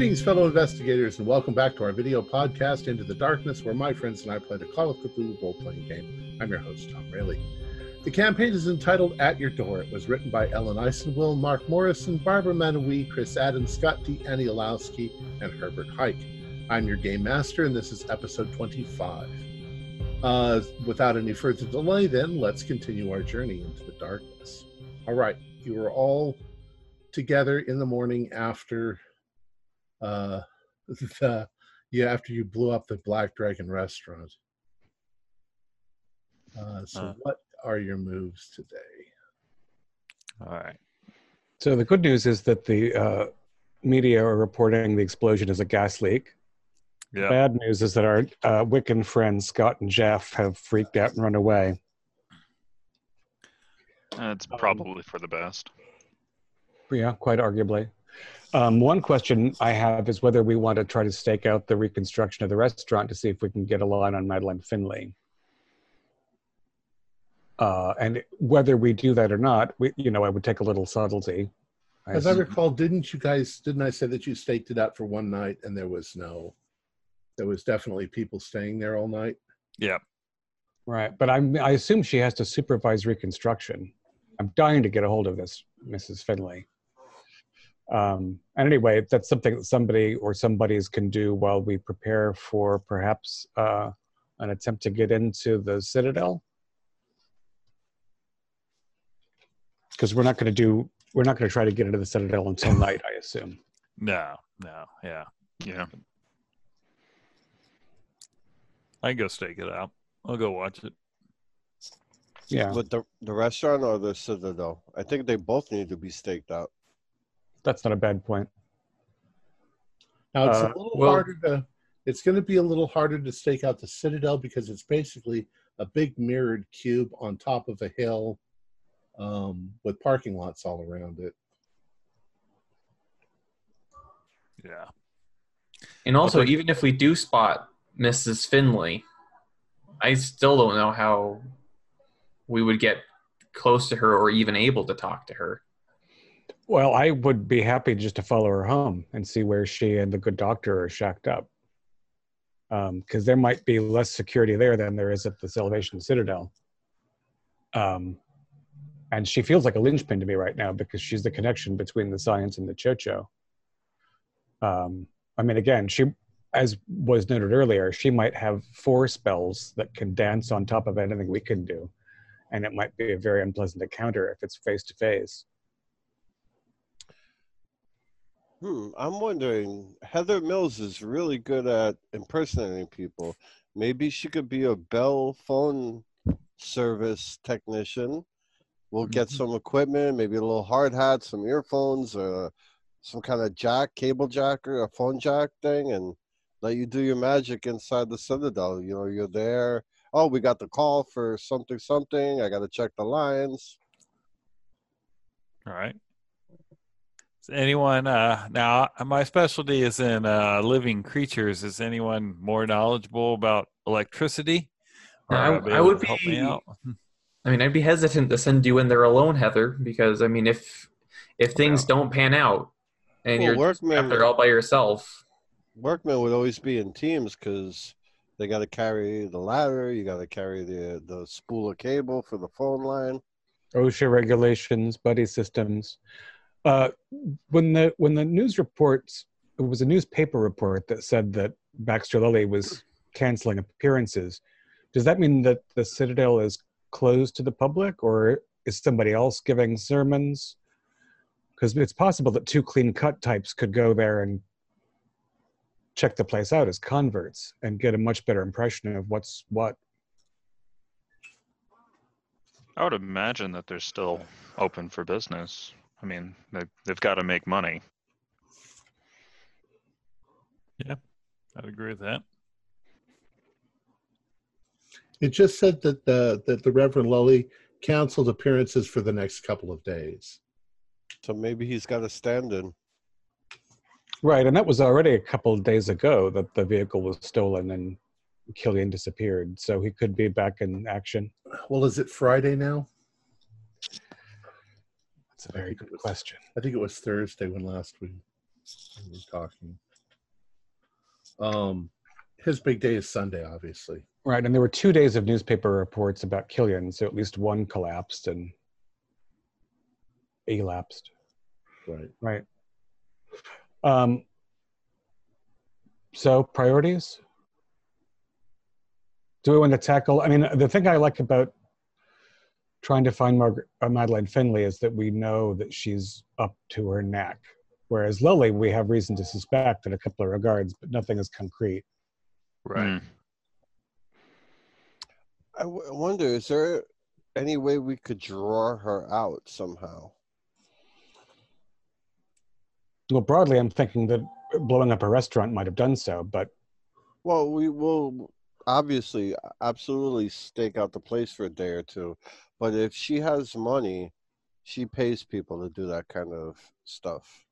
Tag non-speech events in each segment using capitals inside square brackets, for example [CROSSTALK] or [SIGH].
Greetings, fellow investigators, and welcome back to our video podcast, Into the Darkness, where my friends and I play the Call of Cthulhu role playing game. I'm your host, Tom Rayleigh. The campaign is entitled At Your Door. It was written by Ellen Eisenwill, Mark Morrison, Barbara Manoury, Chris Adams, Scott D. Aniolowski, and Herbert Hike. I'm your game master, and this is episode 25. Uh, without any further delay, then, let's continue our journey into the darkness. All right, you are all together in the morning after uh, [LAUGHS] the, yeah, after you blew up the Black Dragon restaurant. Uh, so, Uh. what are your moves today? All right. So the good news is that the uh, media are reporting the explosion as a gas leak. Yeah. Bad news is that our uh, Wiccan friends Scott and Jeff have freaked out and run away. It's probably for the best. Yeah, quite arguably. Um, one question I have is whether we want to try to stake out the reconstruction of the restaurant to see if we can get a line on Madeline Finley. Uh, and whether we do that or not, we, you know, I would take a little subtlety. I As I recall, didn't you guys? Didn't I say that you staked it out for one night and there was no? There was definitely people staying there all night. Yeah. Right, but I'm, I assume she has to supervise reconstruction. I'm dying to get a hold of this, Mrs. Finley. Um, and anyway, that's something that somebody or somebody's can do while we prepare for perhaps uh, an attempt to get into the Citadel. Because we're not going to do, we're not going to try to get into the Citadel until [LAUGHS] night, I assume. No. No. Yeah. Yeah. I can go stake it out. I'll go watch it. Yeah, With the the restaurant or the Citadel? I think they both need to be staked out. That's not a bad point. Now it's Uh, a little well- harder to. It's going to be a little harder to stake out the citadel because it's basically a big mirrored cube on top of a hill, um, with parking lots all around it. Yeah. And also, Okay. even if we do spot Mrs. Finley, I still don't know how we would get close to her or even able to talk to her. Well, I would be happy just to follow her home and see where she and the good doctor are shacked up. Because there might be less security there than there is at the Salvation Citadel. Um, and she feels like a linchpin to me right now because she's the connection between the science and the Cho-Cho. Um, I mean, again, she, as was noted earlier, she might have four spells that can dance on top of anything we can do. And it might be a very unpleasant encounter if it's face to face. Hmm. I'm wondering. Heather Mills is really good at impersonating people. Maybe she could be a Bell phone service technician. We'll get Mhm. some equipment, maybe a little hard hat, some earphones, uh, some kind of jack, cable jack, or a phone jack thing, and let you do your magic inside the Citadel. You know, you're there. Oh, we got the call for something, something. I got to check the lines. All right. Is anyone uh now my specialty is in uh living creatures. Is anyone more knowledgeable about electricity? Or I- I would to help me be- out? [LAUGHS] I mean, I'd be hesitant to send you in there alone, Heather, because I mean, if if things don't pan out and Well, you're just workmen- up there all by yourself, workmen would always be in teams because they got to carry the ladder. You got to carry the the spool of cable for the phone line. OSHA regulations, buddy systems. Uh, when the when the news reports, it was a newspaper report that said that Baxter Lilly was canceling appearances. Does that mean that the Citadel is closed to the public, or is somebody else giving sermons? Because it's possible that two clean cut types could go there and check the place out as converts and get a much better impression of what's what. I would imagine that they're still open for business. I mean, they they've got to make money. Yeah, I'd agree with that. It just said that the that the Reverend Lully canceled appearances for the next couple of days. So maybe he's got a stand-in. Right, and that was already a couple of days ago that the vehicle was stolen and Killian disappeared. So he could be back in action. Well, is it Friday now? That's a very good question. I think it was Thursday when last we We're talking. Um, his big day is Sunday, obviously. Right, and there were two days of newspaper reports about Killian, so at least one collapsed and elapsed. Right. Right. Um, so priorities. Do we want to tackle? I mean, the thing I like about trying to find Margaret, uh, Madeline Finley is that we know that she's up to her neck, whereas Lily, we have reason to suspect in a couple of regards, but nothing is concrete. Right. Mm. I w- I wonder, is there any way we could draw her out somehow? Well, broadly, I'm thinking that blowing up a restaurant might have done so, but Well, we will obviously absolutely stake out the place for a day or two, but if she has money, she pays people to do that kind of stuff.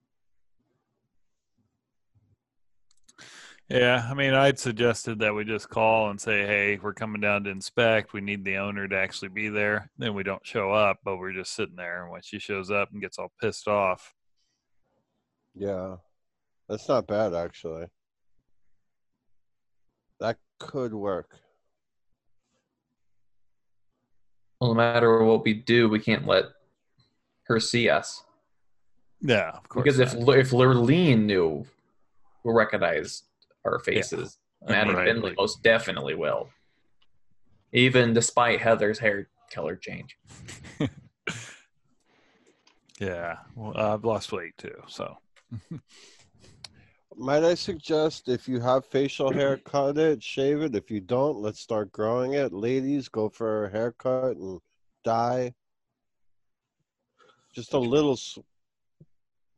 Yeah, I mean, I'd suggested that we just call and say, "Hey, we're coming down to inspect. We need the owner to actually be there." Then we don't show up, but we're just sitting there. And when she shows up and gets all pissed off, Yeah, that's not bad actually. That could work. Well, no matter what we do, we can't let her see us. yeah, of course. Because if not. if Lurleen knew, will recognize our faces. Maddie Right. Finley most definitely will. Even despite Heather's hair color change. [LAUGHS] yeah, well, I've lost weight too, so [LAUGHS] Might I suggest if you have facial hair, cut it, shave it. If you don't, let's start growing it. Ladies, go for a haircut and dye. Just a little.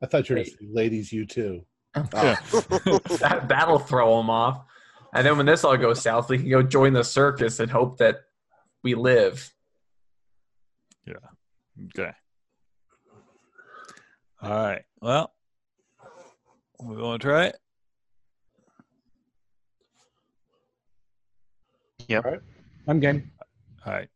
I thought you were Wait. gonna say, ladies, you too. Oh. [LAUGHS] that that'll throw them off. And then when this all goes south, we can go join the circus and hope that we live. Yeah. Okay. All right. Well, we want to try it. Yep. I'm game. All right.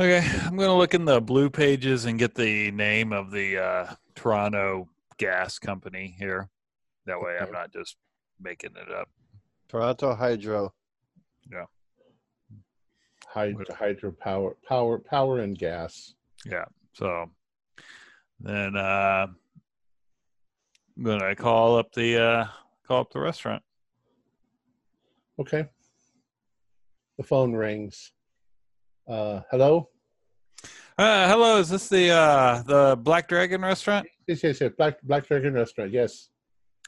Okay, I'm gonna look in the blue pages and get the name of the uh, Toronto gas company here. That way, I'm not just making it up. Toronto Hydro. Yeah. Hyd- hydro power, power, power, and gas. Yeah. So then uh, I'm gonna call up the uh, call up the restaurant. Okay. The phone rings. Uh, hello. Uh, hello, is this the uh, the Black Dragon restaurant? Yes, yes, yes. Black Black Dragon Restaurant. Yes.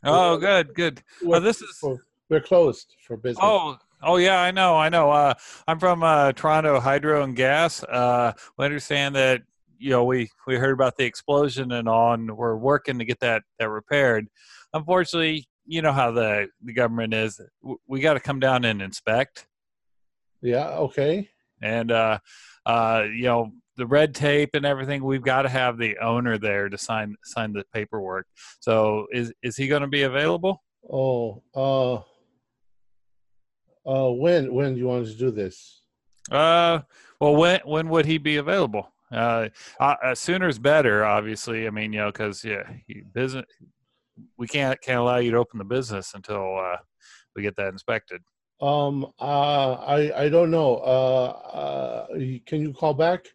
Oh, good, good. We're, Oh, this is we're closed for business. Oh, oh yeah, I know, I know. Uh, I'm from uh, Toronto Hydro and Gas. Uh, we understand that you know we we heard about the explosion and on we're working to get that that repaired. Unfortunately, you know how the the government is. We got to come down and inspect, Yeah. Okay. and uh, uh, you know the red tape and everything. We've got to have the owner there to sign sign the paperwork. So is is he going to be available? Oh. Uh. Uh. When when do you want to do this? Uh, well, when when would he be available? Uh, uh uh, sooner's better, obviously. I mean, you know, because yeah, he, business. We can't can't allow you to open the business until uh, we get that inspected. Um. Uh. I I don't know. Uh. Uh. Can you call back?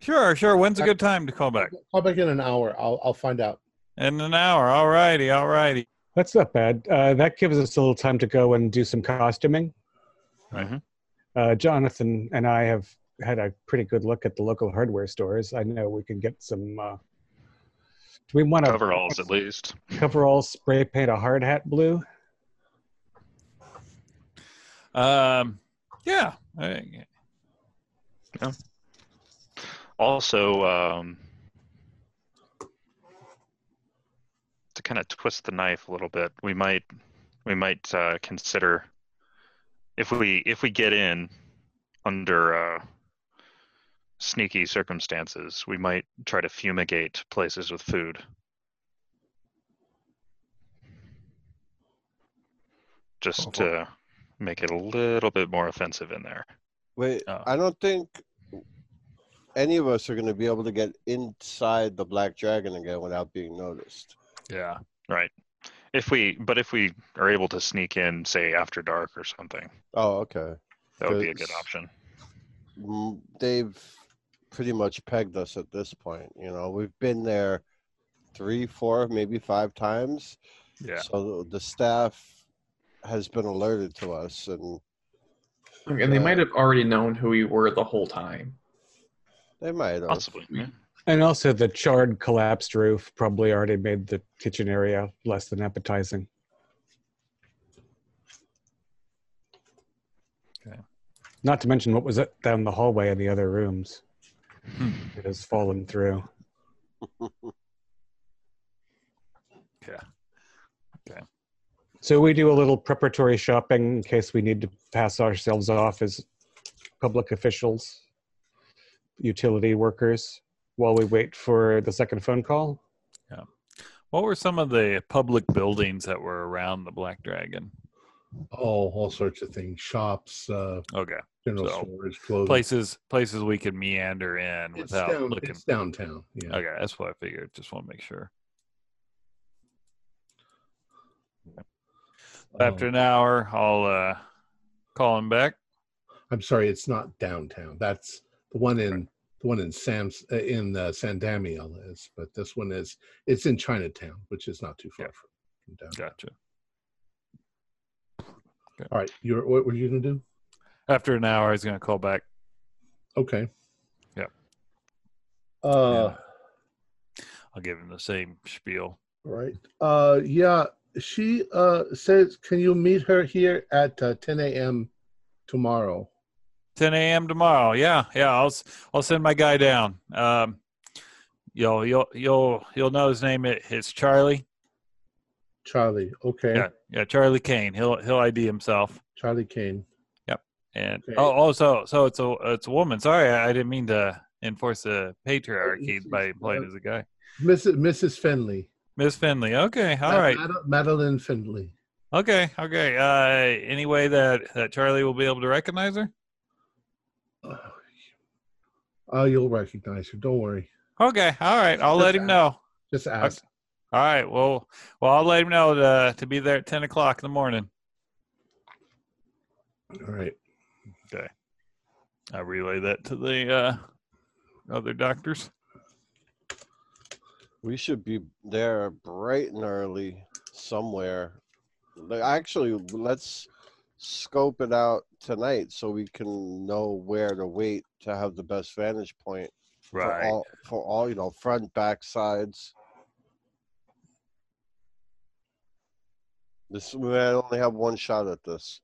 Sure, sure. When's a good time to call back? Call back in an hour. I'll I'll find out. In an hour. All righty, all righty. That's not bad. Uh, that gives us a little time to go and do some costuming. Mhm. Uh, Jonathan and I have had a pretty good look at the local hardware stores. I know we can get some. Uh, do we want to Coveralls, at least. coveralls spray paint a hard hat blue? Um, yeah. I- Also, um, to kind of twist the knife a little bit, we might we might uh, consider if we if we get in under uh, sneaky circumstances, we might try to fumigate places with food. Just to make it a little bit more offensive in there. Wait, Oh. I don't think any of us are going to be able to get inside the Black Dragon again without being noticed. Yeah. Right. If we, but if we are able to sneak in, say after dark or something, Oh, okay. that would be a good option. They've pretty much pegged us at this point. You know, we've been there three, four, maybe five times. Yeah. So the staff has been alerted to us, and And they might uh, have already known who we were the whole time. they might have. Possibly. yeah. And also, the charred, collapsed roof probably already made the kitchen area less than appetizing. Okay. Not to mention what was it down the hallway in the other rooms. Hmm. It has fallen through. [LAUGHS] Yeah. Okay. So we do a little preparatory shopping in case we need to pass ourselves off as public officials, utility workers, while we wait for the second phone call. Yeah. What were some of the public buildings that were around the Black Dragon? Oh, all sorts of things. Shops, uh, Okay. General So, stores, clothing. Places places we could meander in It's, without down, looking. it's downtown. Yeah. Okay, that's what I figured. Just want to make sure. After Um, an hour, I'll uh, call him back. I'm sorry, it's not downtown. That's the one in the one in Sam's uh, in uh, San Damiel is, but this one is it's in Chinatown, which is not too far Yeah. from, from downtown. Gotcha. All right, you're what were you gonna do? After an hour, he's going to call back. Okay. Yep. Uh, I'll give him the same spiel. right. Uh, yeah. She uh says, can you meet her here at uh, 10 a.m. tomorrow? 10 a.m. tomorrow. Yeah, yeah. I'll s- I'll send my guy down. Um, you'll you'll you'll you'll know his name. It, it's Charlie. Charlie. Okay. Yeah, yeah. Charlie Kane. He'll he'll ID himself. Charlie Kane. And Okay. oh, also, so it's a it's a woman. Sorry, I, didn't mean to enforce the patriarchy by uh, as a guy. Mrs. Mrs. Finley. Miss Finley. Okay, all Ma- right. Mad- Madeline Finley. Okay, okay. Uh, any way that that Charlie will be able to recognize her? Oh, oh, you'll recognize her. Don't worry. Okay, all right. I'll let him know. Just ask. All right. Well, well, I'll let him know to to be there at ten o'clock in the morning. All right. I relay that to the uh, other doctors. We should be there bright and early somewhere. Like, Actually, let's scope it out tonight so we can know where to wait to have the best vantage point for Right. all for all you know front back sides. This we only have one shot at this.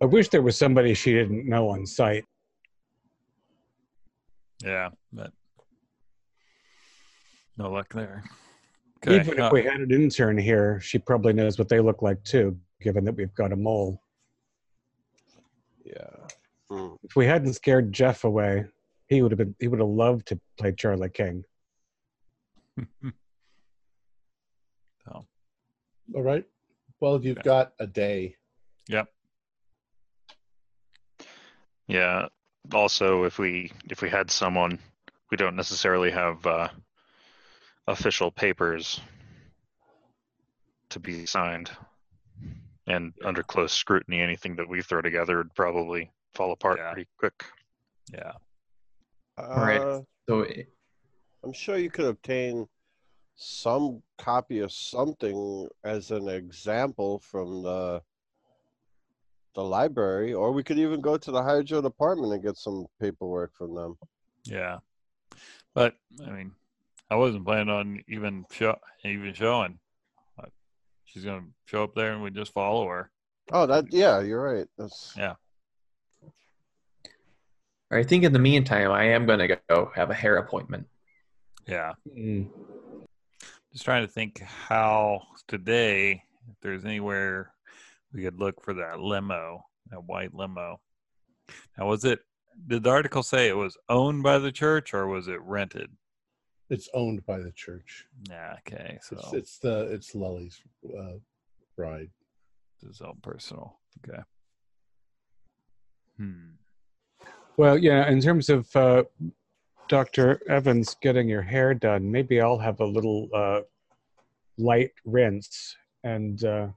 I wish there was somebody she didn't know on site. Yeah, but no luck there. Okay. Even uh, if we had an intern here, she probably knows what they look like too, given that we've got a mole. Yeah. Hmm. If we hadn't scared Jeff away, he would have been he would have loved to play Charlie King. [LAUGHS] so, All right. Well, you've Yeah. got a day. yep. Yeah. Also, if we if we had someone, we don't necessarily have uh, official papers to be signed, and under close scrutiny, anything that we throw together would probably fall apart Yeah. pretty quick. Yeah. right. Uh, So it, I'm sure you could obtain some copy of something as an example from the the library, or we could even go to the hydro department and get some paperwork from them. Yeah. But I mean, I wasn't planning on even show even showing. She's gonna show up there and we just follow her. Oh, that yeah, you're right. That's Yeah. I think in the meantime, I am going to go have a hair appointment. Yeah. Mm. Just trying to think how today, if there's anywhere we could look for that limo, that white limo. Now, was it? Did the article say it was owned by the church or was it rented? It's owned by the church. Yeah. Okay. So It's, it's the it's Lully's uh, bride. it's his own personal. Okay. Hmm. Well, yeah. In terms of uh, Doctor Evans getting your hair done, maybe I'll have a little uh, light rinse and uh,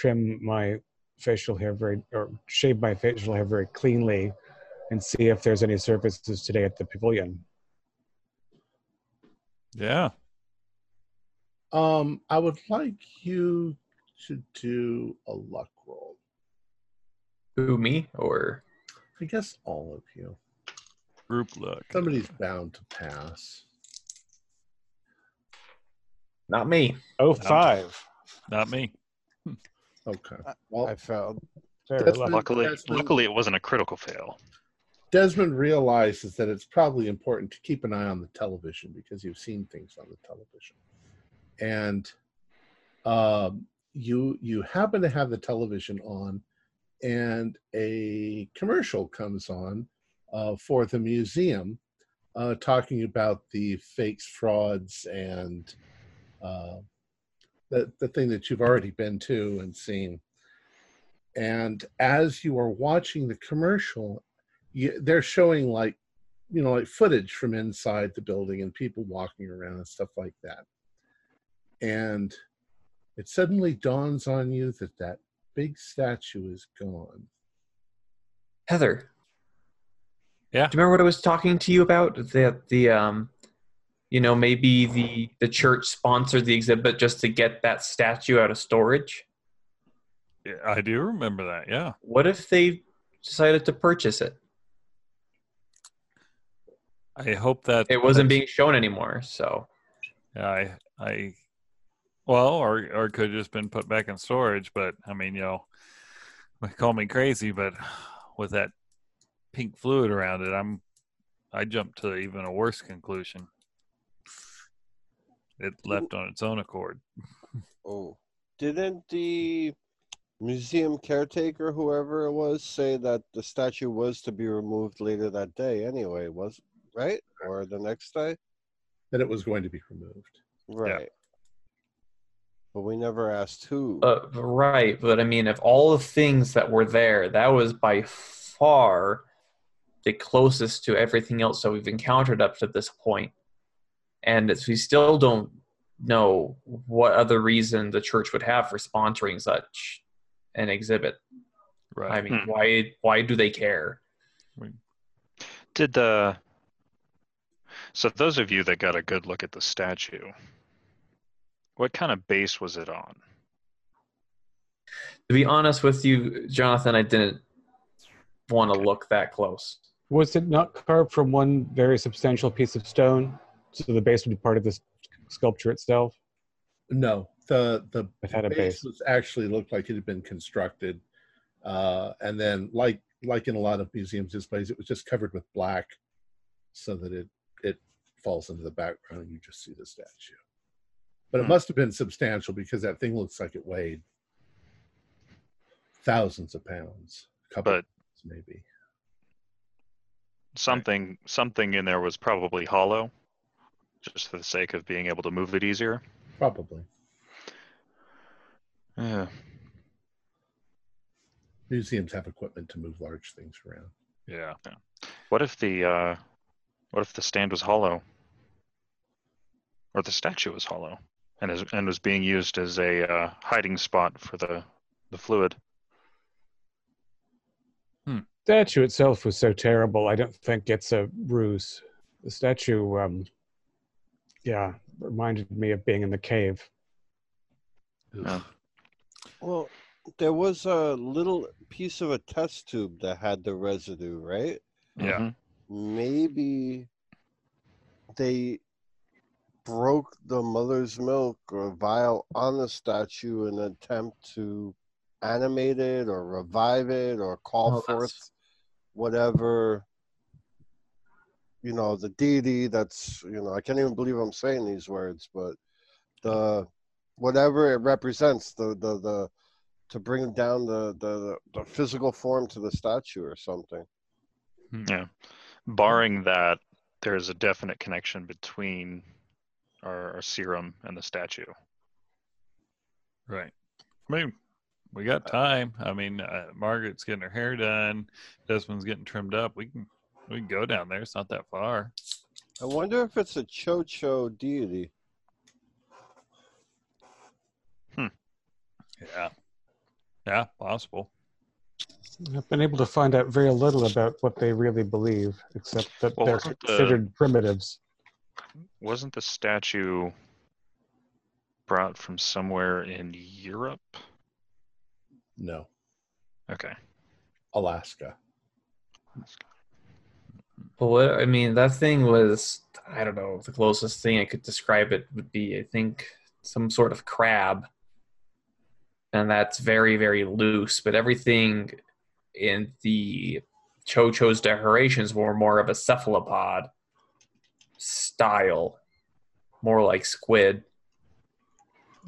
trim my facial hair very, or shave my facial hair very cleanly, and see if there's any surfaces today at the pavilion. Yeah. Um, I would like you to do a luck roll. Who me or I guess all of you. Group luck. Somebody's bound to pass. not me? Oh, five. Not me. Okay. Well, I found. Very That's lucky. what- Luckily, Desmond- luckily it wasn't a critical fail. Desmond realizes that it's probably important to keep an eye on the television because you've seen things on the television, and um, you you happen to have the television on, and a commercial comes on uh, for the museum, uh, talking about the fakes, frauds, and uh, the the thing that you've already been to and seen. And as you are watching the commercial, you, they're showing like you know like footage from inside the building and people walking around and stuff like that and it suddenly dawns on you that that big statue is gone Heather. Yeah. Do you remember what I was talking to you about? The the um you know, maybe the the church sponsored the exhibit just to get that statue out of storage. Yeah, I do remember that. Yeah. What if they decided to purchase it? I hope that It wasn't being shown anymore, so Yeah, I, I, well, or or it could have just been put back in storage. But I mean, you know, call me crazy, but with that pink fluid around it, I'm, I jumped to even a worse conclusion. It left on its own accord. [LAUGHS] Oh, didn't the museum caretaker, whoever it was, say that the statue was to be removed later that day? Anyway, was right or the next day? that it was going to be removed Right. But we never asked who. uh, right, but I mean if all the things that were there, that was by far the closest to everything else that we've encountered up to this point. And we still don't know what other reason the church would have for sponsoring such an exhibit. Right. I mean, Hmm. why why do they care? Did the so those of you that got a good look at the statue, what kind of base was it on? To be honest with you, Jonathan, I didn't want to look that close. Was it not carved from one very substantial piece of stone? So the base would be part of the s- sculpture itself? no the the It had a base base. was actually looked like it had been constructed uh, and then like like in a lot of museums displays it was just covered with black so that it it falls into the background and you just see the statue but it Hmm. must have been substantial because that thing looks like it weighed thousands of pounds a couple But- of pounds maybe Something something in there was probably hollow, just for the sake of being able to move it easier. probably Yeah. museums have equipment to move large things around yeah. What if the uh, what if the stand was hollow, or the statue was hollow, and is and was being used as a uh, hiding spot for the the fluid? statue itself was so terrible. I don't think it's a ruse. The statue, um, yeah, reminded me of being in the cave. Yeah. Well, there was a little piece of a test tube that had the residue, right? Yeah. Mhm. Maybe they broke the mother's milk or vial on the statue in an attempt to animate it or revive it or call Oh, that's- forth whatever you know the deity that's you know i can't even believe i'm saying these words but the whatever it represents the the the to bring down the the the physical form to the statue or something Yeah. Barring that, there is a definite connection between our, our serum and the statue. Right. I mean, we got time. I mean, uh, Margaret's getting her hair done. Desmond's getting trimmed up. We can we can go down there. It's not that far. I wonder if it's a Cho-Cho deity. Hmm. Yeah. Yeah, possible. I've been able to find out very little about what they really believe, except that well, they're considered the, primitives. Wasn't the statue brought from somewhere in Europe? No. Okay. Alaska. Alaska. But what I mean, that thing was I don't know. The closest thing I could describe it would be I think some sort of crab, and that's very very loose. But everything in the Cho-Cho's decorations were more of a cephalopod style, more like squid.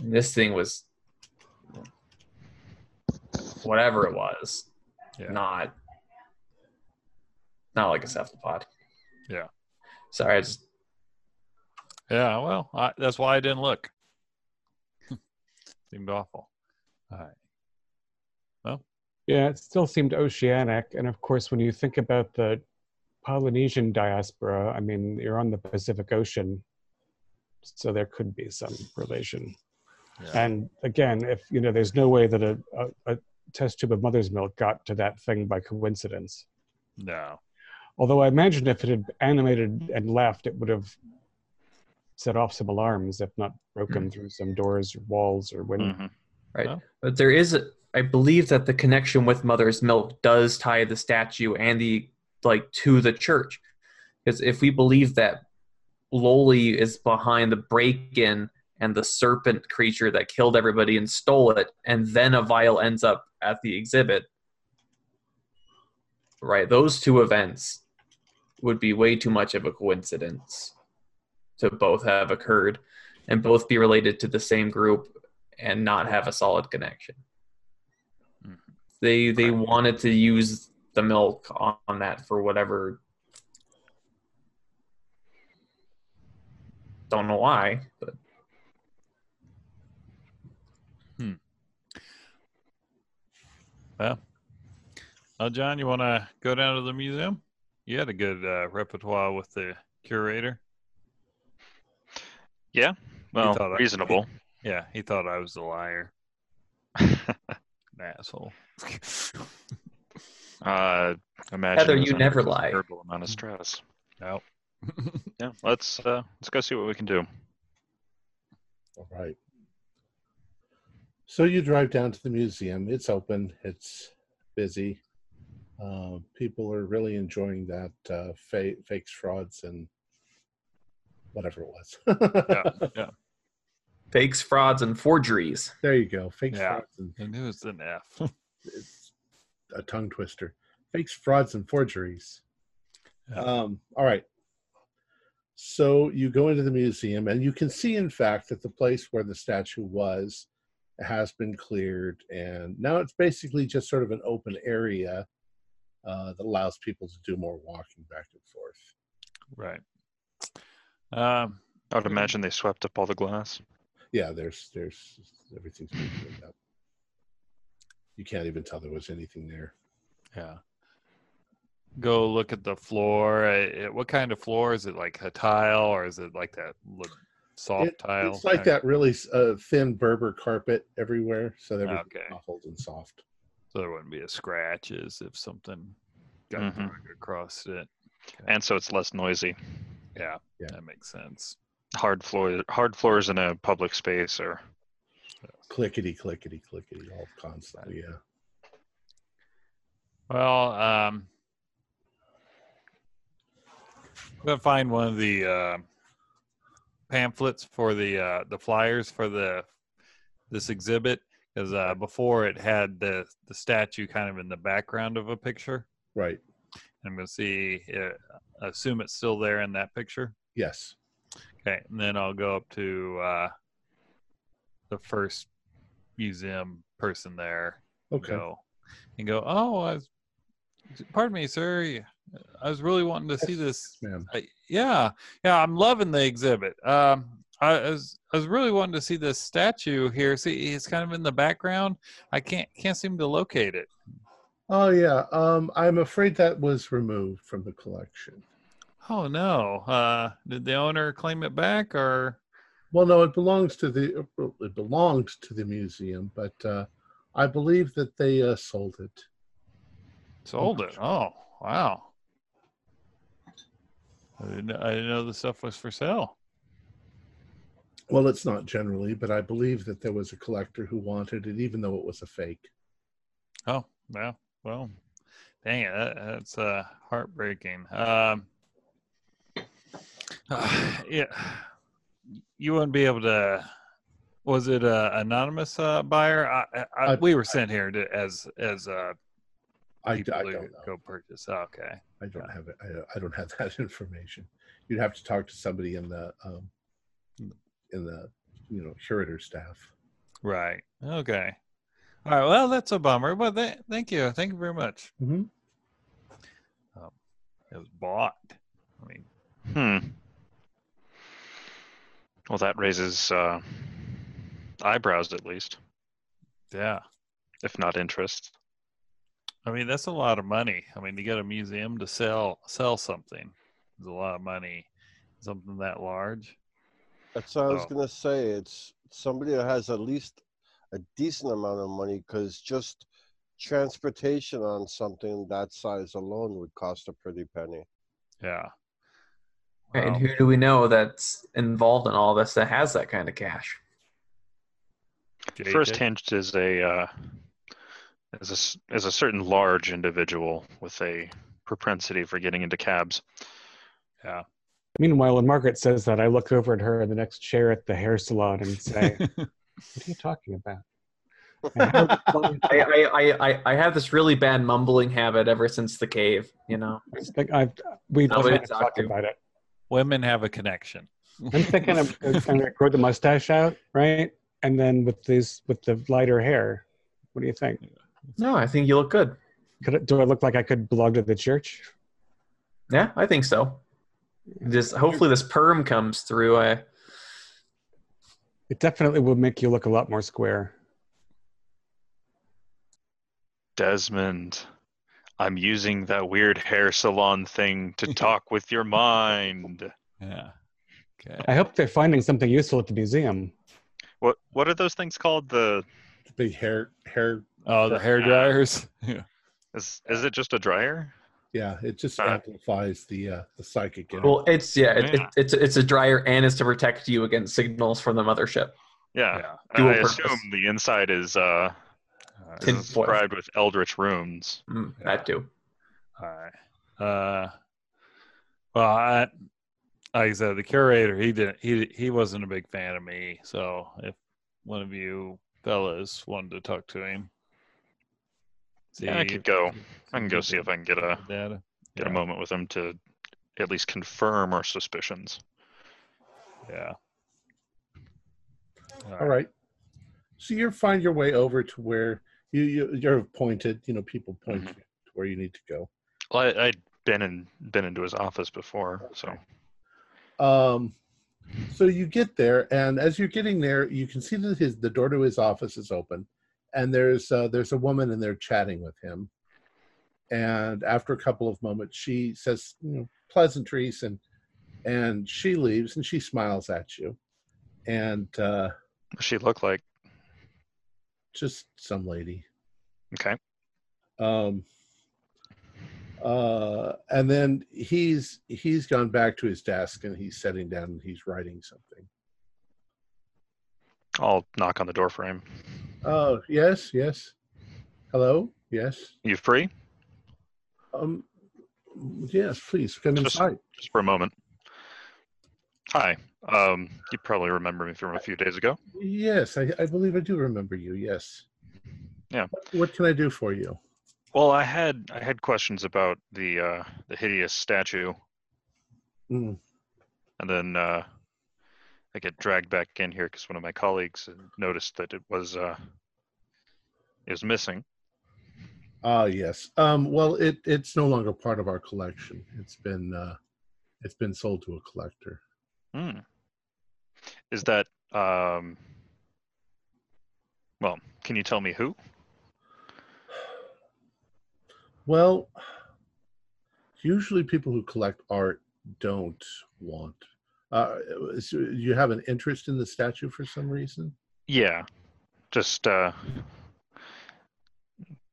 And this thing was whatever it was, Yeah. not not like a cephalopod. Yeah. Sorry, I just Yeah, well, I, that's why I didn't look. [LAUGHS] Seemed awful. All right. Yeah, it still seemed oceanic. And of course, when you think about the Polynesian diaspora, I mean, you're on the Pacific Ocean, so there could be some relation. Yeah. And again, if you know, there's no way that a, a, a test tube of mother's milk got to that thing by coincidence. No. Although I imagine if it had animated and left, it would have set off some alarms, if not broken through some doors, or walls, or windows. Mhm. right. Oh. But there is, I believe that the connection with Mother's Milk does tie the statue and the like to the church, because if we believe that Loli is behind the break-in and the serpent creature that killed everybody and stole it, and then a vial ends up at the exhibit, right? Those two events would be way too much of a coincidence to both have occurred and both be related to the same group and not have a solid connection. Mhm. They they wanted to use the milk on, on that for whatever. Don't know why, but Well, uh, John, you want to go down to the museum? You had a good uh, repertoire with the curator. Yeah, well, thought I- reasonable. [LAUGHS] Yeah, he thought I was a liar. [LAUGHS] Asshole. [LAUGHS] uh, imagine Heather, you under never a lie. considerable amount of stress. nope. Yeah, let's uh, let's go see what we can do. All right. So you drive down to the museum. It's open. It's busy. Uh, people are really enjoying that uh, fa- fakes, frauds, and whatever it was. yeah, [LAUGHS] yeah. fakes, frauds, and forgeries. There you go. Fakes, Yeah. frauds, and I knew it was an F. [LAUGHS] it's a tongue twister. Fakes, frauds, and forgeries. Yeah. Um, all right. So you go into the museum, and you can see, in fact, that the place where the statue was has been cleared, and now it's basically just sort of an open area uh, that allows people to do more walking back and forth. right. Um, I would imagine they swept up all the glass. Yeah, there's there's everything's been cleaned up. You can't even tell there was anything there. yeah. Go look at the floor. Uh, it- what kind of floor is it? Like a tile, or is it like that li- soft It- tile? It's like that really uh, thin Berber carpet everywhere, so everything's Okay. muffled and soft. So there wouldn't be a scratches if something got Mhm. across it. And so it's less noisy. Yeah, Yeah. that makes sense. Hard floor, hard floors in a public space are Clickety, clickety, clickety, all constantly. Yeah. Well, um, I'm gonna find one of the uh, pamphlets for the uh, the flyers for the this exhibit because uh, before it had the the statue kind of in the background of a picture. Right. I'm gonna see. Uh, assume it's still there in that picture. Yes. Okay, and then I'll go up to uh, the first museum person there. and Okay. Go and go. Oh, I was, pardon me, sir. I was really wanting to see this. Ma'am. I, yeah, yeah. I'm loving the exhibit. Um, I was I was really wanting to see this statue here. See, it's kind of in the background. I can't can't seem to locate it. Oh yeah. Um, I'm afraid that was removed from the collection. Oh no! Uh, did the owner claim it back or? Well, no, it belongs to the it belongs to the museum, but uh, I believe that they uh, sold it. Sold it. Oh, wow. I didn't, I didn't know the stuff was for sale. Well, it's not generally, but I believe that there was a collector who wanted it, even though it was a fake. Oh, well, Well, dang it. That, that's uh, heartbreaking. Um, [SIGHS] yeah. You wouldn't be able to. Was it a anonymous uh, buyer? I, I, I, I- we were sent here to, as as uh, I, I people don't know. go purchase. Oh, okay. I don't have it. I, I don't have [LAUGHS] that information. You'd have to talk to somebody in the um, in the you know curator staff. Right. Okay. All right. Well, that's a bummer, but th- thank you. Thank you very much. Mm-hmm. It was bought. I mean, Hmm. Well, that raises uh, eyebrows at least, yeah. if not interest. I mean, that's a lot of money. I mean, to get a museum to sell sell something is a lot of money. Something that large. That's what I was Oh. gonna say. It's somebody that has at least a decent amount of money, because just transportation on something that size alone would cost a pretty penny. Yeah. And who do we know that's involved in all this that has that kind of cash? JJ? First hint is a uh, is a s- is a certain large individual with a propensity for getting into cabs. Yeah. Meanwhile, when Margaret says that, I look over at her in the next chair at the hair salon and say, [LAUGHS] "What are you talking about?" [LAUGHS] And how did- I, I, I, I- I have this really bad mumbling habit ever since the cave, you know. It's like I've we Nobody definitely talk talked about it. Women have a connection. I'm thinking of kind [LAUGHS] of grow the mustache out, right? And then with these with the lighter hair, what do you think? No, I think you look good. Could it, do I look like I could belong to the church? Yeah, I think so. Just hopefully this perm comes through. I, It definitely will make you look a lot more square. Desmond, I'm using that weird hair salon thing to [LAUGHS] talk with your mind. Yeah. Okay. I hope they're finding something useful at the museum. What what are those things called? The Big hair hair. Oh, the hair dryers. [LAUGHS] Yeah. is is it just a dryer? Yeah, it just Uh, amplifies the uh, the psychic. in it. well, it's yeah, it, it, it's it's a dryer and it's to protect you against signals from the mothership. Yeah. Yeah. I Dual I purpose. assume the inside is uh is Tin inscribed with eldritch runes. Mm, Yeah. That too. All right. Uh, well, I, like I said, the curator he didn't he he wasn't a big fan of me. So if one of you fellas wanted to talk to him, Yeah, I could go. I can go see if I can get a data. get a moment with him to at least confirm our suspicions. Yeah. All right. So you find your way over to where you, you you're pointed. You know, people point Mhm. you to where you need to go. Well, I, I'd been in been into his office before, so Um, so you get there, and as you're getting there, you can see that his the door to his office is open, and there's uh, there's a woman in there chatting with him. And after a couple of moments, she says, you know, pleasantries, and and she leaves, and she smiles at you, and uh, she looked like. just some lady. Okay. Um, uh, and then he's he's gone back to his desk, and he's sitting down, and he's writing something. I'll knock on the door him. Oh, yes, yes. Hello? Yes. You free? Um yes, please come Just- inside. Just for a moment. Hi. Um, you probably remember me from a few days ago. Yes, I, I believe I do remember you, yes. Yeah. What can I do for you? Well, I had I had questions about the uh, the hideous statue, Mm, and then uh, I get dragged back in here because one of my colleagues noticed that it was uh, was missing. Ah, yes. Um, well it it's no longer part of our collection. It's been uh it's been sold to a collector. Hmm. Is that um? Well, can you tell me who? Well, usually people who collect art don't want uh so you have an interest in the statue for some reason? Yeah, just uh,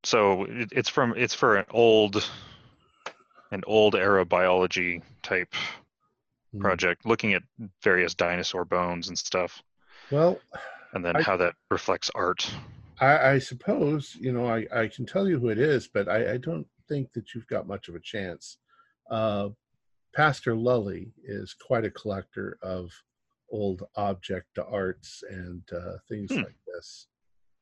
So it, it's from it's for an old, an old era biology type Hmm. project, looking at various dinosaur bones and stuff, Well, and then I- how that reflects art. I, I suppose you know I, I can tell you who it is, but I, I don't think that you've got much of a chance. Uh, Pastor Lully is quite a collector of old object arts and uh, things Hmm. like this.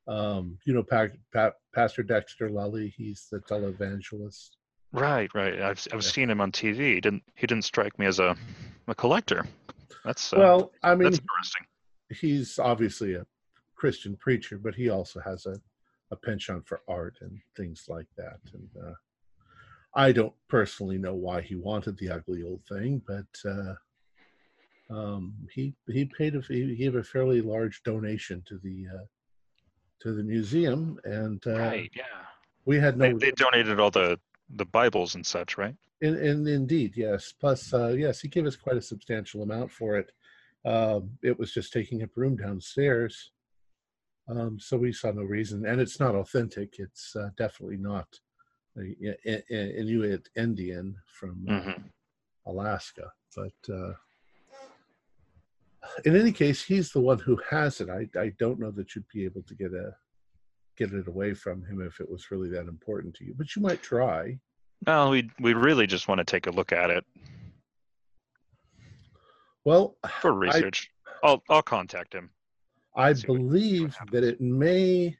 Um, you know, pa- pa- Pastor Dexter Lully. He's the televangelist. Right, right. I've I've Yeah. seen him on TV. He didn't he didn't strike me as a a collector. That's uh, well, I mean, that's interesting. he's obviously a Christian preacher, but he also has a, a penchant for art and things like that. And uh, I don't personally know why he wanted the ugly old thing, but uh, um, he he paid a he gave a fairly large donation to the uh, to the museum, and uh, right, yeah. we had They, no. they donated all the the Bibles and such, right? In, in, indeed, yes. Plus, uh, yes, he gave us quite a substantial amount for it. Um, it was just taking up room downstairs. Um, so we saw no reason, and it's not authentic. It's uh, definitely not a, a, a- Inuit Indian from uh, hmm Alaska. But uh, in any case, he's the one who has it. I, I don't know that you'd be able to get a get it away from him if it was really that important to you. But you might try. No, we we really just want to take a look at it Well, for research. I'll I'll contact him. I believe that it may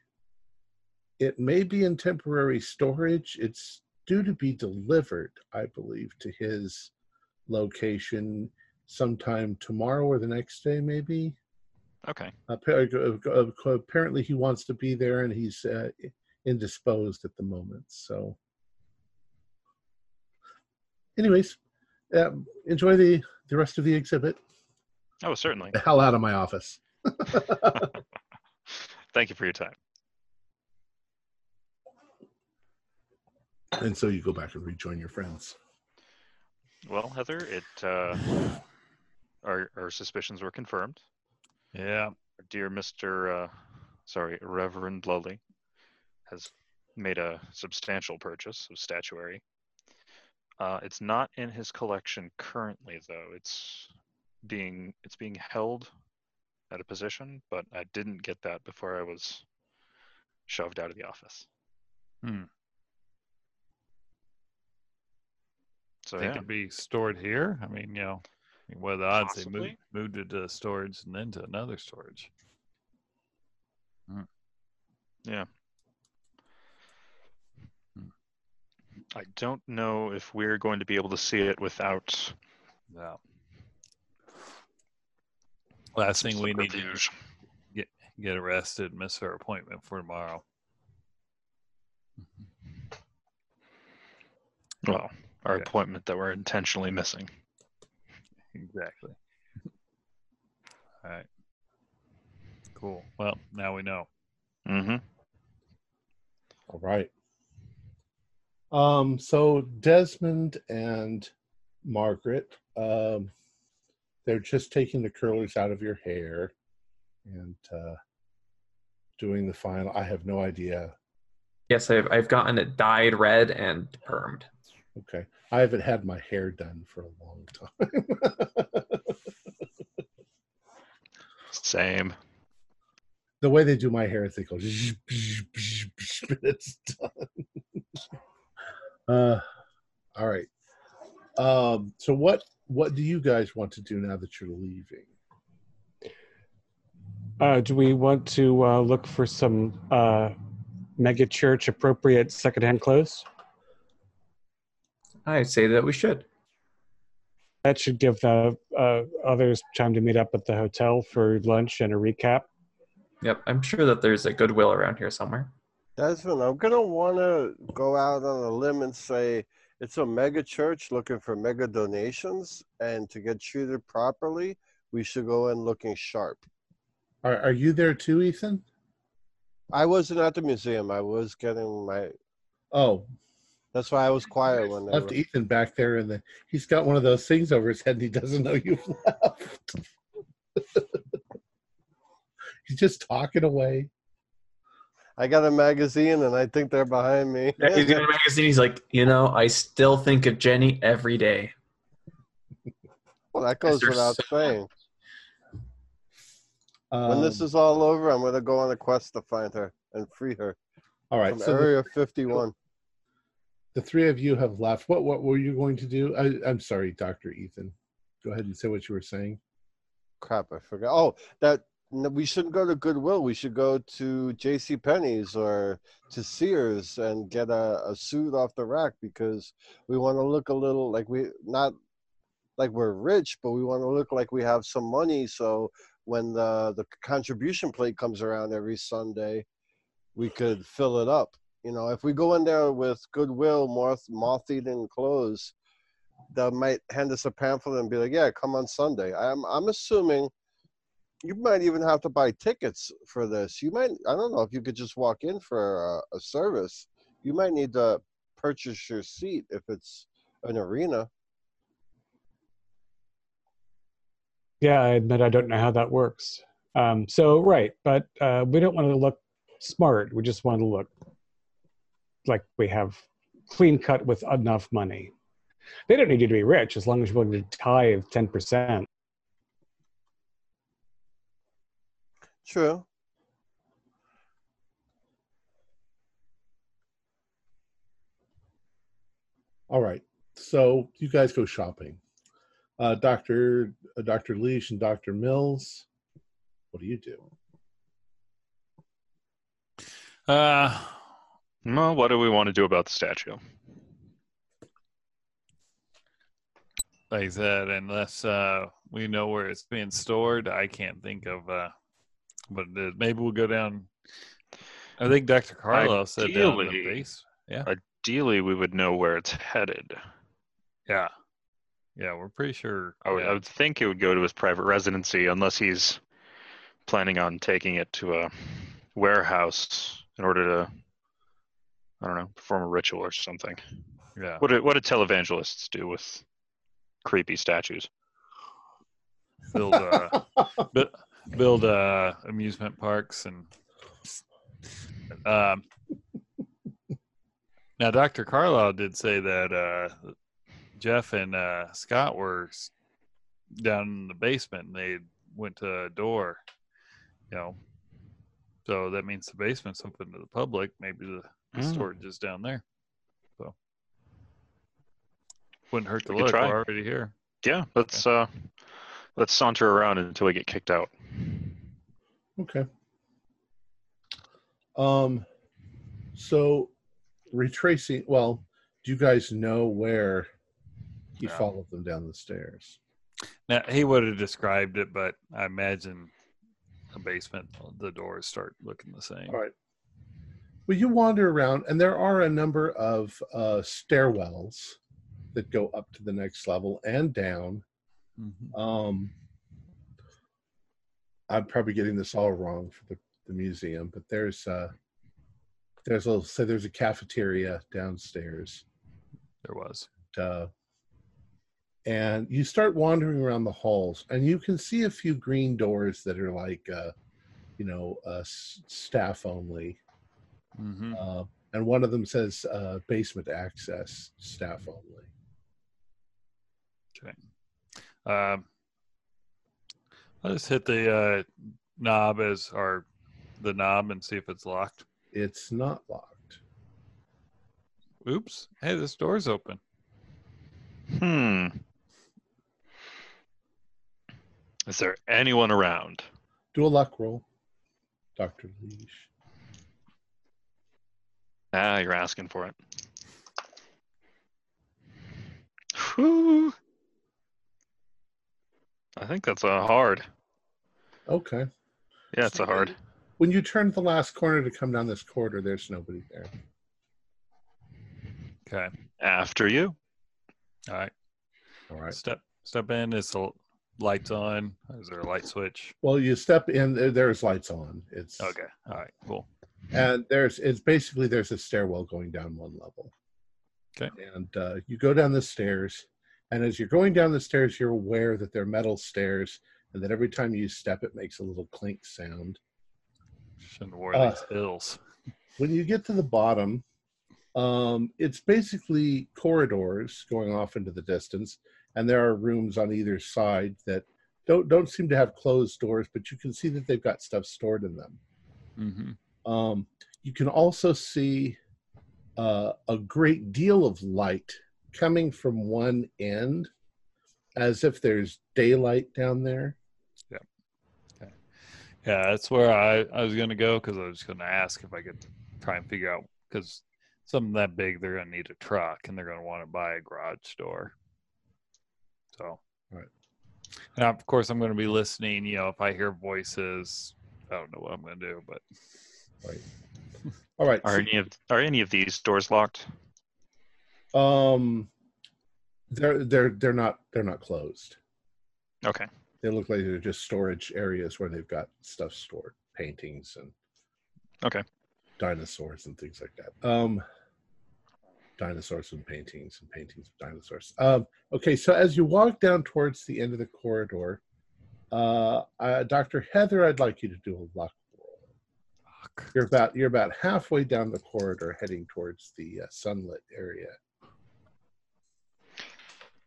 it may be in temporary storage. It's due to be delivered, I believe, to his location sometime tomorrow or the next day, maybe. Okay. Appa- uh, uh, Apparently, he wants to be there, and he's uh, indisposed at the moment. So, anyways, um, enjoy the the rest of the exhibit. Oh, certainly. The hell out of my office. [LAUGHS] [LAUGHS] Thank you for your time. And so you go back and rejoin your friends. Well, Heather, it uh, [SIGHS] our our suspicions were confirmed. Yeah. Dear Mister, uh, sorry, Reverend Lully, has made a substantial purchase of statuary. Uh, it's not in his collection currently, though. It's being it's being held at a position, but I didn't get that before I was shoved out of the office. Hmm. So They yeah, could be stored here. I mean, you know, I mean, what are the odds they moved, moved it to storage and then to another storage? Hmm. Yeah. Hmm. I don't know if we're going to be able to see it without Yeah. Last thing we need to subterfuge. get arrested, and miss our appointment for tomorrow. Well, our Okay. appointment that we're intentionally missing. Exactly. All right. Cool. Well, now we know. Mm-hmm. All right. Um, so Desmond and Margaret, um, they're just taking the curlers out of your hair and uh, doing the final. I have no idea. Yes, I've, I've gotten it dyed red and permed. Okay. I haven't had my hair done for a long time. [LAUGHS] Same. the way they do my hair is they go, "Zh, bzz, bzz, bzz," and it's done. [LAUGHS] uh, all right. Um, so what what do you guys want to do now that you're leaving? Uh, do we want to uh, look for some uh, mega church appropriate secondhand clothes? I'd say that we should. That should give the uh, others time to meet up at the hotel for lunch and a recap. Yep, I'm sure that there's a Goodwill around here somewhere. Desmond, I'm gonna want to go out on a limb and say it's a mega church looking for mega donations, and to get treated properly, we should go in looking sharp. Are are you there too, Ethan? I wasn't at the museum. I was getting my. Oh, That's why I was quiet when they left were. Ethan back there, and the, he's got one of those things over his head, and he doesn't know you've [LAUGHS] left. he's just talking away. I got a magazine, and I think they're behind me. Yeah, he's got a magazine. He's like, you know, I still think of Jenny every day. well, that goes without so- saying. When this Um, is all over, I'm gonna go on a quest to find her and free her all right. from So the, Area 51. The three of you have left. What what were you going to do? I, I'm sorry, Doctor Ethan. Go ahead and say what you were saying. Crap, I forgot. Oh, that we shouldn't go to Goodwill. We should go to J.C. Penney's or to Sears and get a, a suit off the rack because we want to look a little like we not like we're rich, but we want to look like we have some money. So when the the contribution plate comes around every Sunday, we could fill it up. You know, if we go in there with Goodwill, moth moth-eaten clothes, they might hand us a pamphlet and be like, "Yeah, come on Sunday." I'm I'm assuming you might even have to buy tickets for this. You might I don't know if you could just walk in for a, a service. You might need to purchase your seat if it's an arena. Yeah, I admit I don't know how that works. Um, so right, but uh, we don't want to look smart. We just want to look like we have clean cut with enough money. They don't need you to be rich as long as you're willing to tithe ten percent. True. All right. So you guys go shopping. Uh, Doctor uh, Doctor Leash and Doctor Mills. What do you do? Uh, Well, what do we want to do about the statue? like I said, unless uh, we know where it's being stored, I can't think of. Uh, but uh, maybe we'll go down. I think Dr. Carlo said down in the Ideally- base. Ideally, we would know where it's headed. Yeah, yeah, we're pretty sure. I would, yeah. I would think it would go to his private residency unless he's planning on taking it to a warehouse in order to, I don't know, perform a ritual or something. yeah. What do, what do televangelists do with creepy statues? build uh, [LAUGHS] bu- build uh, amusement parks and um, now Dr. Carlisle did say that uh, Jeff and uh, Scott were down in the basement and they went to a door, you know. So that means the basement's open to the public. Maybe the, the Mm. storage is down there. So wouldn't hurt to We look. try. We're already here. Yeah, let's uh, let's saunter around until we get kicked out. Okay. Um, so retracing. Well, do you guys know where he No. followed them down the stairs? Now he would have described it, but I imagine a basement, the doors start looking the same. All right. Well, you wander around, and there are a number of uh, stairwells that go up to the next level and down. Mhm. Um, I'm probably getting this all wrong for the, the museum, but there's uh, there's a say there's a cafeteria downstairs, There was. uh, and you start wandering around the halls, and you can see a few green doors that are like, uh, you know, uh, staff only, hmm uh, and one of them says uh, basement access, staff only. Okay. Um, I'll just hit the uh, knob as or the knob and see if it's locked. It's not locked. Oops! Hey, this door's open. Hmm. Is there anyone around? Do a luck roll, Doctor Leash. Ah, you're asking for it. Whew. I think that's a hard. Okay. Yeah, it's a hard. When you turn the last corner to come down this corridor, there's nobody there. Okay. After you. All right. All right. Step step in. Is the lights on? Is there a light switch? Well, you step in. There's lights on. It's Okay. All right. Cool. And there's it's basically there's a stairwell going down one level. Okay. And uh, you go down the stairs, and as you're going down the stairs, you're aware that they're metal stairs, and that every time you step, it makes a little clink sound. Shouldn't wore Uh, these hills. when you get to the bottom, um, it's basically corridors going off into the distance, and there are rooms on either side that don't don't seem to have closed doors, but you can see that they've got stuff stored in them. hmm Um, you can also see uh, a great deal of light coming from one end, as if there's daylight down there. Yeah, Yeah, that's where I, I was going to go because I was going to ask if I could try and figure out because something that big, they're going to need a truck and they're going to want to buy a garage door. So, Right. And of course, I'm going to be listening. You know, if I hear voices, I don't know what I'm going to do, but All right. Are any of are any of these doors locked? Um, they're they're they're not they're not closed. Okay. They look like they're just storage areas where they've got stuff stored, paintings and Okay. dinosaurs and things like that. Um, dinosaurs and paintings and paintings of dinosaurs. Um, okay, so as you walk down towards the end of the corridor, uh, uh, Dr. Heather, I'd like you to do a luck. Fuck. You're about you're about halfway down the corridor, heading towards the uh, sunlit area.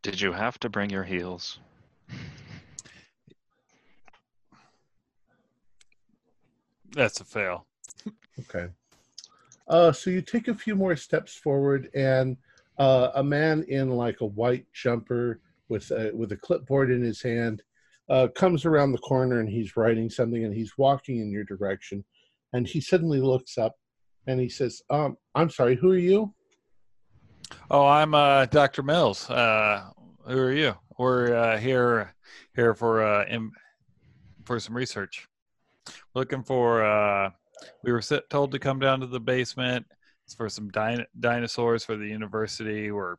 Did you have to bring your heels? that's a fail. Okay. Uh, so you take a few more steps forward, and uh, a man in like a white jumper with a, with a clipboard in his hand uh, comes around the corner, and he's writing something, and he's walking in your direction, and he suddenly looks up, and he says, um, "I'm sorry, who are you?" Oh, I'm uh, Dr. Mills. Uh, who are you? We're uh, here here for uh, im- for some research. Looking for. Uh, we were told to come down to the basement. It's for some din- dinosaurs for the university. We're,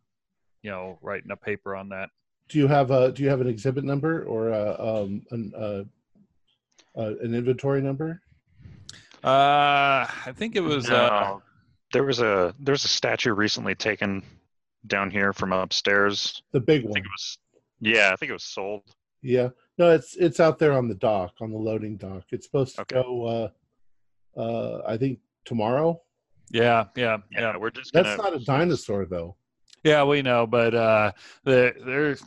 you know, writing a paper on that. Do you have a Do you have an exhibit number or a, um, an uh, uh, an inventory number? Uh, I think it was. Uh, No. there was a there's a statue recently taken down here from upstairs. The big I one. think it was yeah, I think it was sold. Yeah. No, it's it's out there on the dock, on the loading dock. It's supposed to Okay. go uh uh I think tomorrow. yeah, yeah, Yeah, yeah. we're just That's gonna not a dinosaur though. Yeah, we know, but uh, the there's,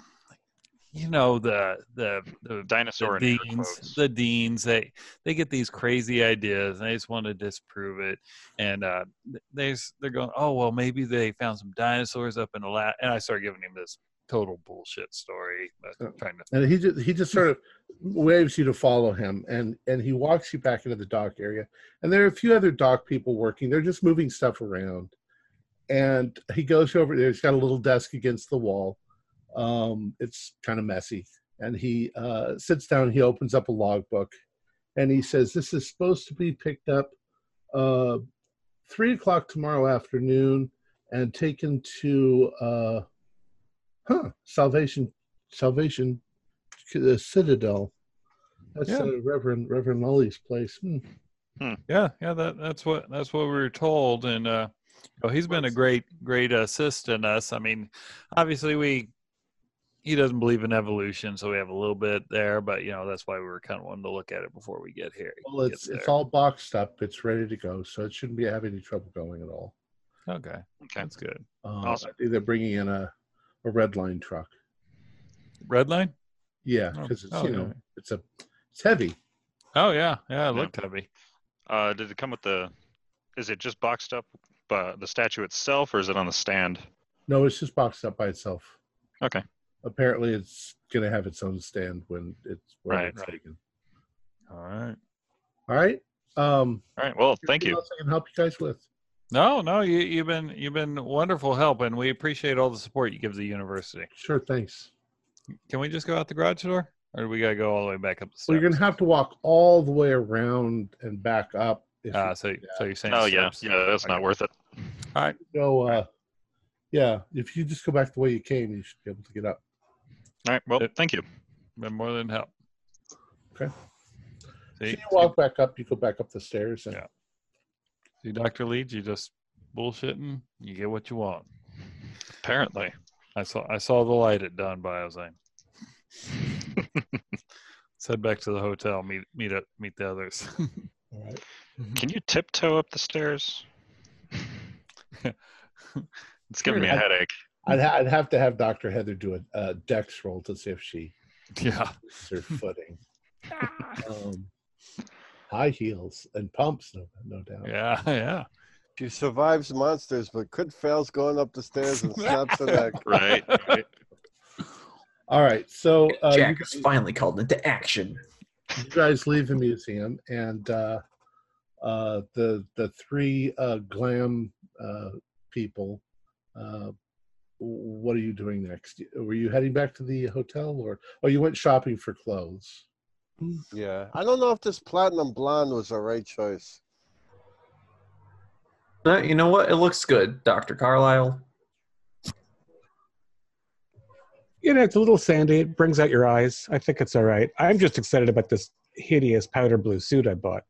you know, the the the dinosaur the deans, the deans, they they get these crazy ideas and they just want to disprove it. And uh, they s- they're going, oh well, maybe they found some dinosaurs up in the lab. And I start giving him this total bullshit story, but trying to. And he just he just sort of waves you to follow him and and he walks you back into the dock area. And there are a few other dock people working. They're just moving stuff around. And he goes over there. He's got a little desk against the wall. Um, it's kind of messy. And he uh, sits down. He opens up a logbook, and he says, "This is supposed to be picked up uh, three o'clock tomorrow afternoon and taken to uh, huh Salvation Salvation the Citadel. That's Yeah. uh, Reverend Reverend Lully's place. Hmm. Yeah, yeah, that that's what that's what we were told, and uh, you know, he's been a great great assist in us. I mean, obviously we he doesn't believe in evolution, so we have a little bit there, but you know that's why we were kind of wanting to look at it before we get here. Well, it's it's all boxed up. It's ready to go, so it shouldn't be having any trouble going at all. okay. Okay. That's good. Uh, Awesome. I think they're bringing in a a red line truck. Red line? Yeah, Oh, because it's oh, you know okay. it's a it's heavy. Oh yeah, yeah. It Yeah. looked heavy. Uh, did it come with the? Is it just boxed up, uh, the statue itself, or is it on the stand? No, it's just boxed up by itself. Okay. Apparently, it's going to have its own stand when it's when Right, it's right. taken. All right. All right. Um, All right. Well, thank you. else I can help you guys with. No, no, you you've been you've been wonderful help, and we appreciate all the support you give the university. Sure, thanks. Can we just go out the garage door, or do we gotta go all the way back up the steps? Well, you're going to have to walk all the way around and back up. If Ah, you so so you're saying? Oh yeah, steps. yeah. That's not worth it. All right. go, uh, yeah, if you just go back the way you came, you should be able to get up. All right. Well, thank you. Been more than help. Okay. So you walk back up, you go back up the stairs, and Yeah. see, Dr. Leeds, you just bullshitting. You get what you want. Apparently. I saw I saw the light at Don Biozine. [LAUGHS] Let's head back to the hotel. Meet meet up meet the others. all right. [LAUGHS] Can you tiptoe up the stairs? [LAUGHS] It's giving me a headache. I'd, ha- I'd have to have Dr. Heather do a, a dex roll to see if she [LAUGHS] yeah. is her footing. [LAUGHS] Um, high heels and pumps, no, no doubt. Yeah, [LAUGHS] yeah. She survives monsters, but could fails going up the stairs and snaps her neck. Right. right. All right, so uh, you, Jack guys, is finally called into action. you guys leave the museum, and uh, uh, the the three uh, glam uh, people. What are you doing next? Were you heading back to the hotel, or oh, you went shopping for clothes? Yeah. I don't know if this platinum blonde was the right choice. Uh, you know what? It looks good, Doctor Carlisle. You know, it's a little sandy. It brings out your eyes. I think it's all right. I'm just excited about this hideous powder blue suit I bought.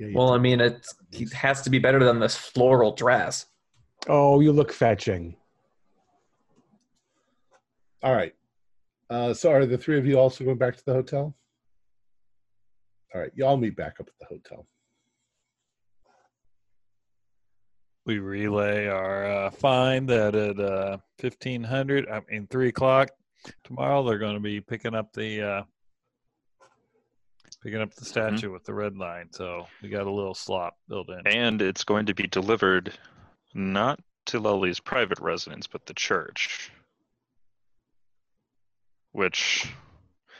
Yeah, Well, I mean, it, it has to be better than this floral dress. Oh, you look fetching. All right. Uh, so are the three of you also going back to the hotel? All right, y'all meet back up at the hotel. We relay our uh, find that at uh, fifteen hundred. I mean, three o'clock tomorrow. They're going to be picking up the uh, picking up the statue with the red line. So we got a little slop built in. And it's going to be delivered not to Lully's private residence, but the church. Which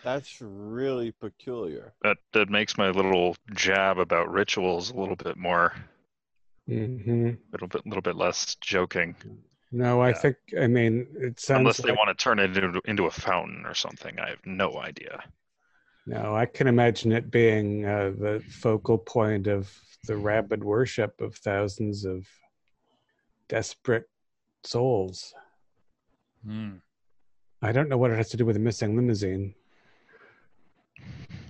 That's really peculiar. that that makes my little jab about rituals a little bit more, hmm a little bit, little bit less joking. No, I Yeah. think. I mean, it sounds. Unless they like- want to turn it into, into a fountain or something, I have no idea. No, I can imagine it being uh, the focal point of the rabid worship of thousands of desperate souls. Hmm. I don't know what it has to do with a missing limousine,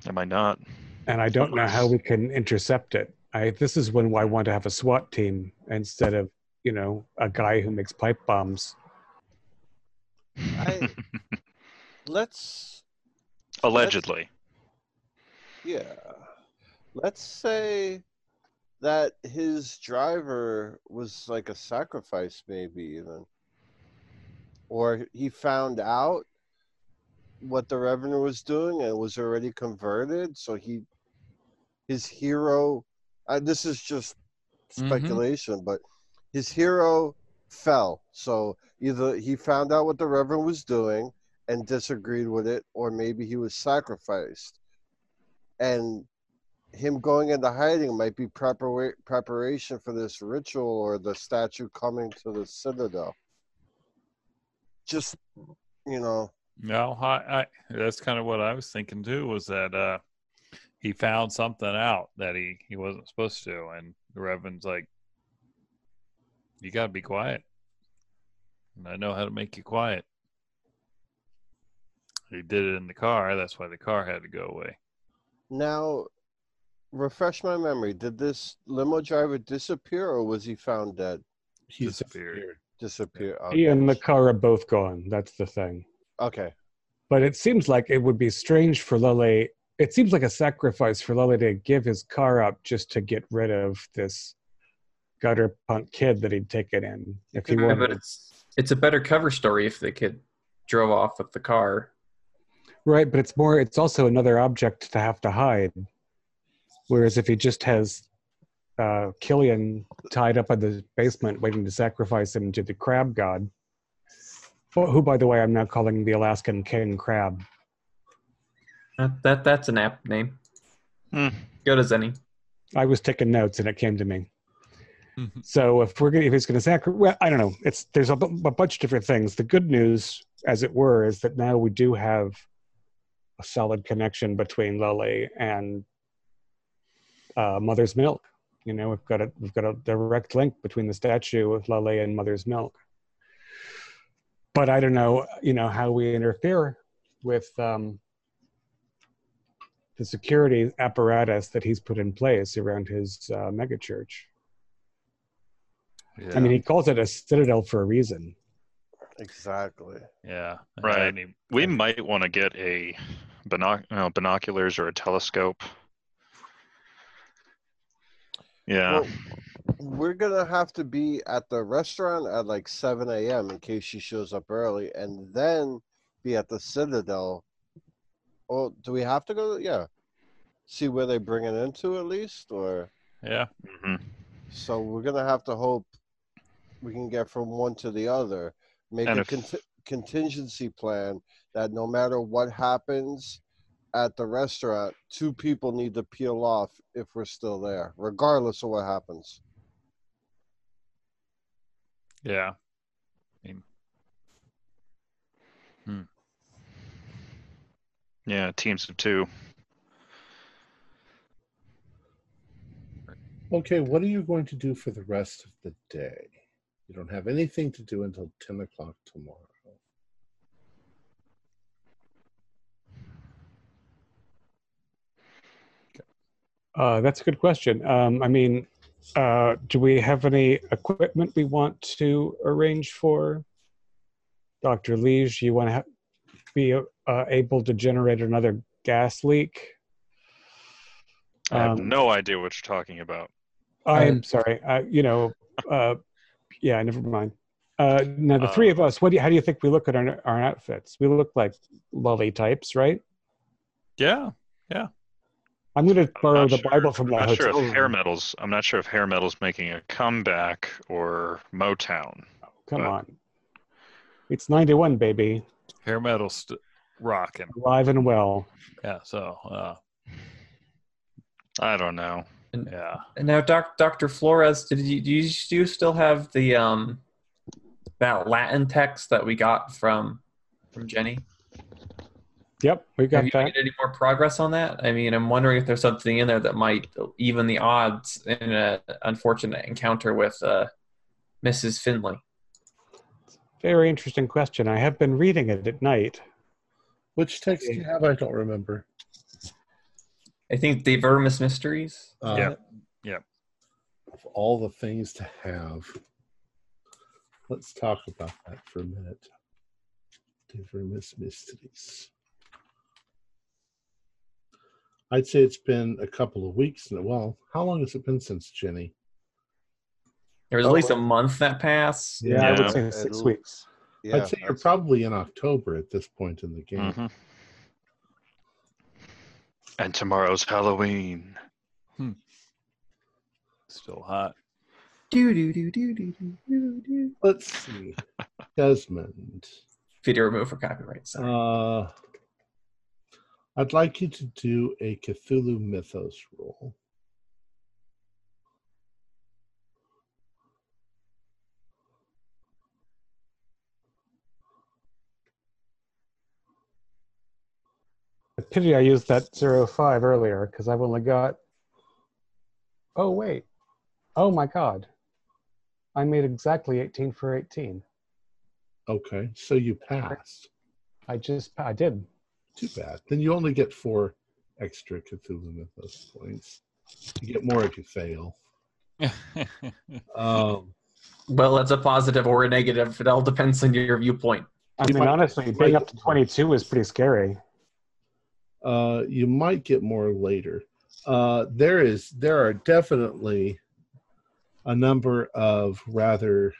Am I not? and I don't know how we can intercept it. I this is when I want to have a SWAT team instead of you know a guy who makes pipe bombs. [LAUGHS] I let's Allegedly. Yeah. Let's say that his driver was like a sacrifice, maybe even. Or he found out what the revenue was doing and was already converted, so he his hero uh, this is just Mhm. speculation, but his hero fell. So either he found out what the Reverend was doing and disagreed with it, or maybe he was sacrificed. And him going into hiding might be prepara- preparation for this ritual or the statue coming to the citadel. Just, you know, No, I, I that's kind of what I was thinking too. Was that uh, he found something out that he he wasn't supposed to, and the Reverend's like, "You got to be quiet," and I know how to make you quiet. He did it in the car. That's why the car had to go away. Now refresh my memory. Did this limo driver disappear or was he found dead? He Disappeared. Disappear. Oh, he Okay. and the car are both gone. That's the thing. okay. But it seems like it would be strange for Lily. It seems like a sacrifice for Lily to give his car up just to get rid of this gutter punk kid that he'd taken in. If he Yeah, wanted, but it's it's a better cover story if the kid drove off with the car. Right? But it's more. It's also another object to have to hide. Whereas if he just has uh, Killian tied up in the basement, waiting to sacrifice him to the crab god, who, who, by the way, I'm now calling the Alaskan king crab. That, that that's an apt name. Hmm. Good as any. I was taking notes and it came to me. Mhm. So if we're gonna, if he's going to sacrifice, well, I don't know. It's there's a, bu- a bunch of different things. The good news, as it were, is that now we do have a solid connection between Lily and uh, Mother's Milk. You know, we've got a we've got a direct link between the statue of Lily and Mother's Milk. But I don't know, you know, how we interfere with um, the security apparatus that he's put in place around his uh, megachurch. Yeah. I mean, he calls it a citadel for a reason. Exactly. yeah. Right. I mean, We might want to get a binoc- you know, binoculars or a telescope. Yeah. Well, we're gonna have to be at the restaurant at like 7 a.m. in case she shows up early, and then be at the Citadel. Oh, do we have to go? Yeah. See where they bring it into at least, or Yeah. hmm so we're gonna have to hope we can get from one to the other. Make And a if- conti- contingency plan that no matter what happens at the restaurant, two people need to peel off if we're still there, regardless of what happens. Yeah. Hmm. Yeah, teams of two. Okay, what are you going to do for the rest of the day? You don't have anything to do until 10 o'clock tomorrow. Uh, that's a good question. Um, I mean, uh, do we have any equipment we want to arrange for? Dr. Liege, you want to ha- be uh, able to generate another gas leak? I have Um, no idea what you're talking about. I'm sorry. Uh, you know, uh, yeah, never mind. Uh, now, the three Uh, of us, what do you, how do you think we look at our, our outfits? We look like lolly types, right? Yeah, yeah. I'm going to borrow the sure- Bible from the I'm not sure if hair metals. I'm not sure if hair metals making a comeback or Motown. Come but- on. It's 91, baby. Hair metal's st- rocking. Alive and well. Yeah. So, uh, I don't know. yeah. And now, doc, Dr. Flores, did you do, you do you still have the um that Latin text that we got from from Jenny? Yep, we got Have you that. made any more progress on that? I mean, I'm wondering if there's something in there that might even the odds in an unfortunate encounter with uh, Mrs. Finley. Very interesting question. I have been reading it at night. Which text do you have? I don't remember. I think the Vermis Mysteries. Uh, Yeah. Yeah. Of all the things to have, let's talk about that for a minute. De Vermis Mysteries. I'd say it's been a couple of weeks. now. Well, how long has it been since Jenny? There was at least a month that passed. Yeah, I would say six It'll- weeks. Yeah, I'd say you're probably in October at this point in the game. Mhm. And tomorrow's Halloween. Still hot. Do, do, do, do, do, do, do, do. Let's see. [LAUGHS] Desmond. Video removed for copyright. Sorry. Uh, I'd like you to do a Cthulhu Mythos roll. Pity I used that zero five earlier because I've only got. Oh, wait. Oh, my God. I made exactly 18 for 18. Okay, so you passed. I just, I did. Too bad. Then you only get four extra Cthulhu Mythos points. You get more if you fail. [LAUGHS] Um, well, that's a positive or a negative. It all depends on your viewpoint. I You mean, honestly, being up to 22 is pretty scary. uh, you might get more later. Uh, there is there are definitely a number of rather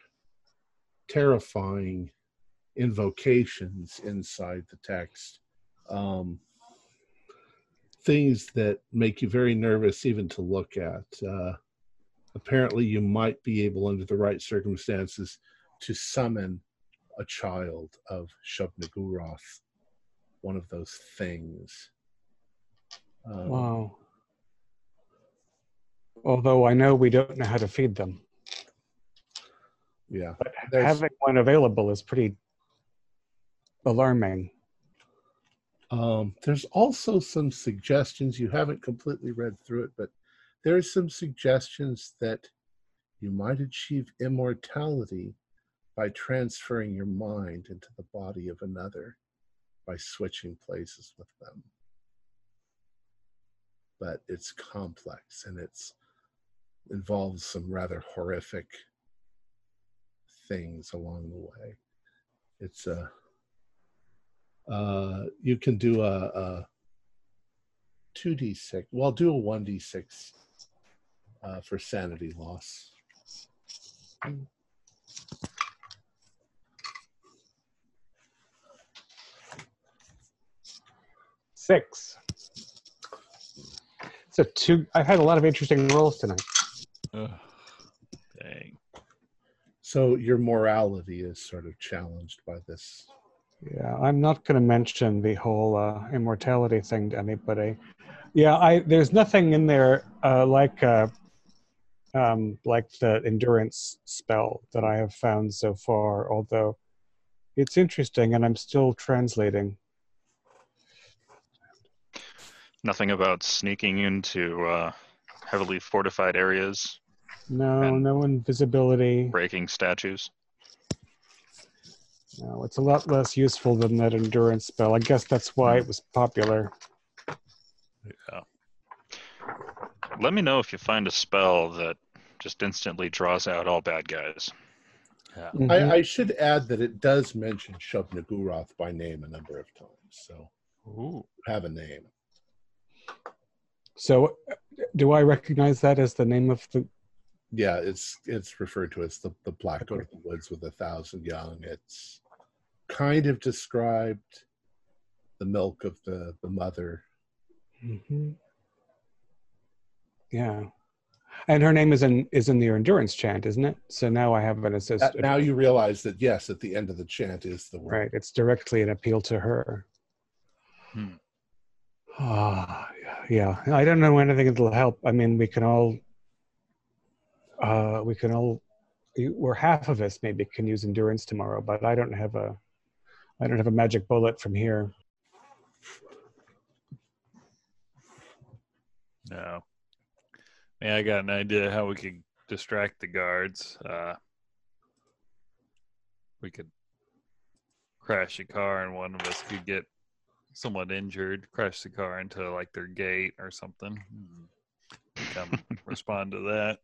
terrifying invocations inside the text. Um, things that make you very nervous even to look at. Uh, apparently, you might be able, under the right circumstances, to summon a child of Shub-Niggurath, one of those things. Um, Wow. Although I know we don't know how to feed them. Yeah. But There's- having one available is pretty alarming. Um, there's also some suggestions. You haven't completely read through it, but there's some suggestions that you might achieve immortality by transferring your mind into the body of another by switching places with them. But it's complex and it's involves some rather horrific things along the way. It's a uh, you can do a, a 2d6 well do a 1d6 uh, for sanity loss. Six. So two. I've had a lot of interesting rolls tonight. Ugh. Dang. So your morality is sort of challenged by this. Yeah, I'm not going to mention the whole uh, immortality thing to anybody. Yeah, I there's nothing in there uh, like uh, um, like the endurance spell that I have found so far. Although it's interesting, and I'm still translating. Nothing about sneaking into uh, heavily fortified areas, No, no invisibility. breaking statues. No, it's a lot less useful than that endurance spell. I guess that's why it was popular. Yeah. Let me know if you find a spell that just instantly draws out all bad guys. Yeah. Mhm. I, I should add that it does mention Shub-Niggurath by name a number of times, so Ooh. have a name. So, uh, do I recognize that as the name of the? Yeah, it's it's referred to as the, the Black Goat of the Woods with a thousand young. It's kind of described the milk of the, the mother. Mhm. Yeah, and her name is in is in the endurance chant, isn't it? So now I have an That- assist. now you realize that yes, at the end of the chant is the word. Right, it's directly an appeal to her. Hmm. Ah, yeah. I don't know anything that'll help. I mean, we can all, uh, we can all, or half of us maybe can use endurance tomorrow, but I don't have a, I don't have a magic bullet from here. No. Yeah, I got an idea how we could distract the guards. Uh, we could crash a car and one of us could get someone injured, crash the car into like their gate or something. and Come [LAUGHS] respond to that.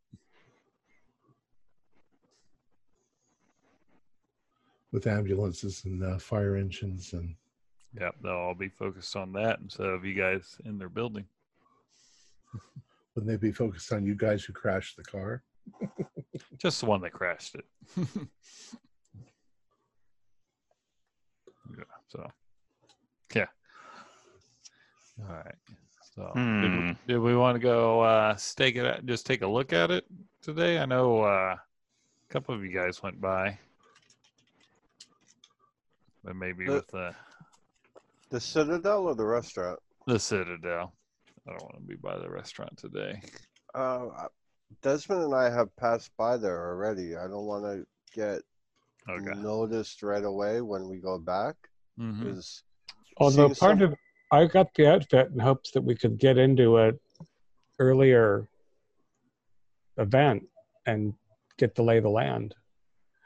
With ambulances and uh, fire engines and yeah they'll all be focused on that instead of you guys in their building. [LAUGHS] wouldn't they be focused on you guys who crashed the car? [LAUGHS] Just the one that crashed it. [LAUGHS] yeah. So. Yeah. All right. So, did, Hmm. we, did we want to go uh, stake it? Out, just take a look at it today? I know uh, a couple of you guys went by, but maybe The- with the The Citadel or the restaurant? the Citadel. I don't want to be by the restaurant today. Uh, Desmond and I have passed by there already. I don't want to get Okay. noticed right away when we go back. hmm Although part some- of, I got the outfit in hopes that we could get into a earlier event and get to lay the land.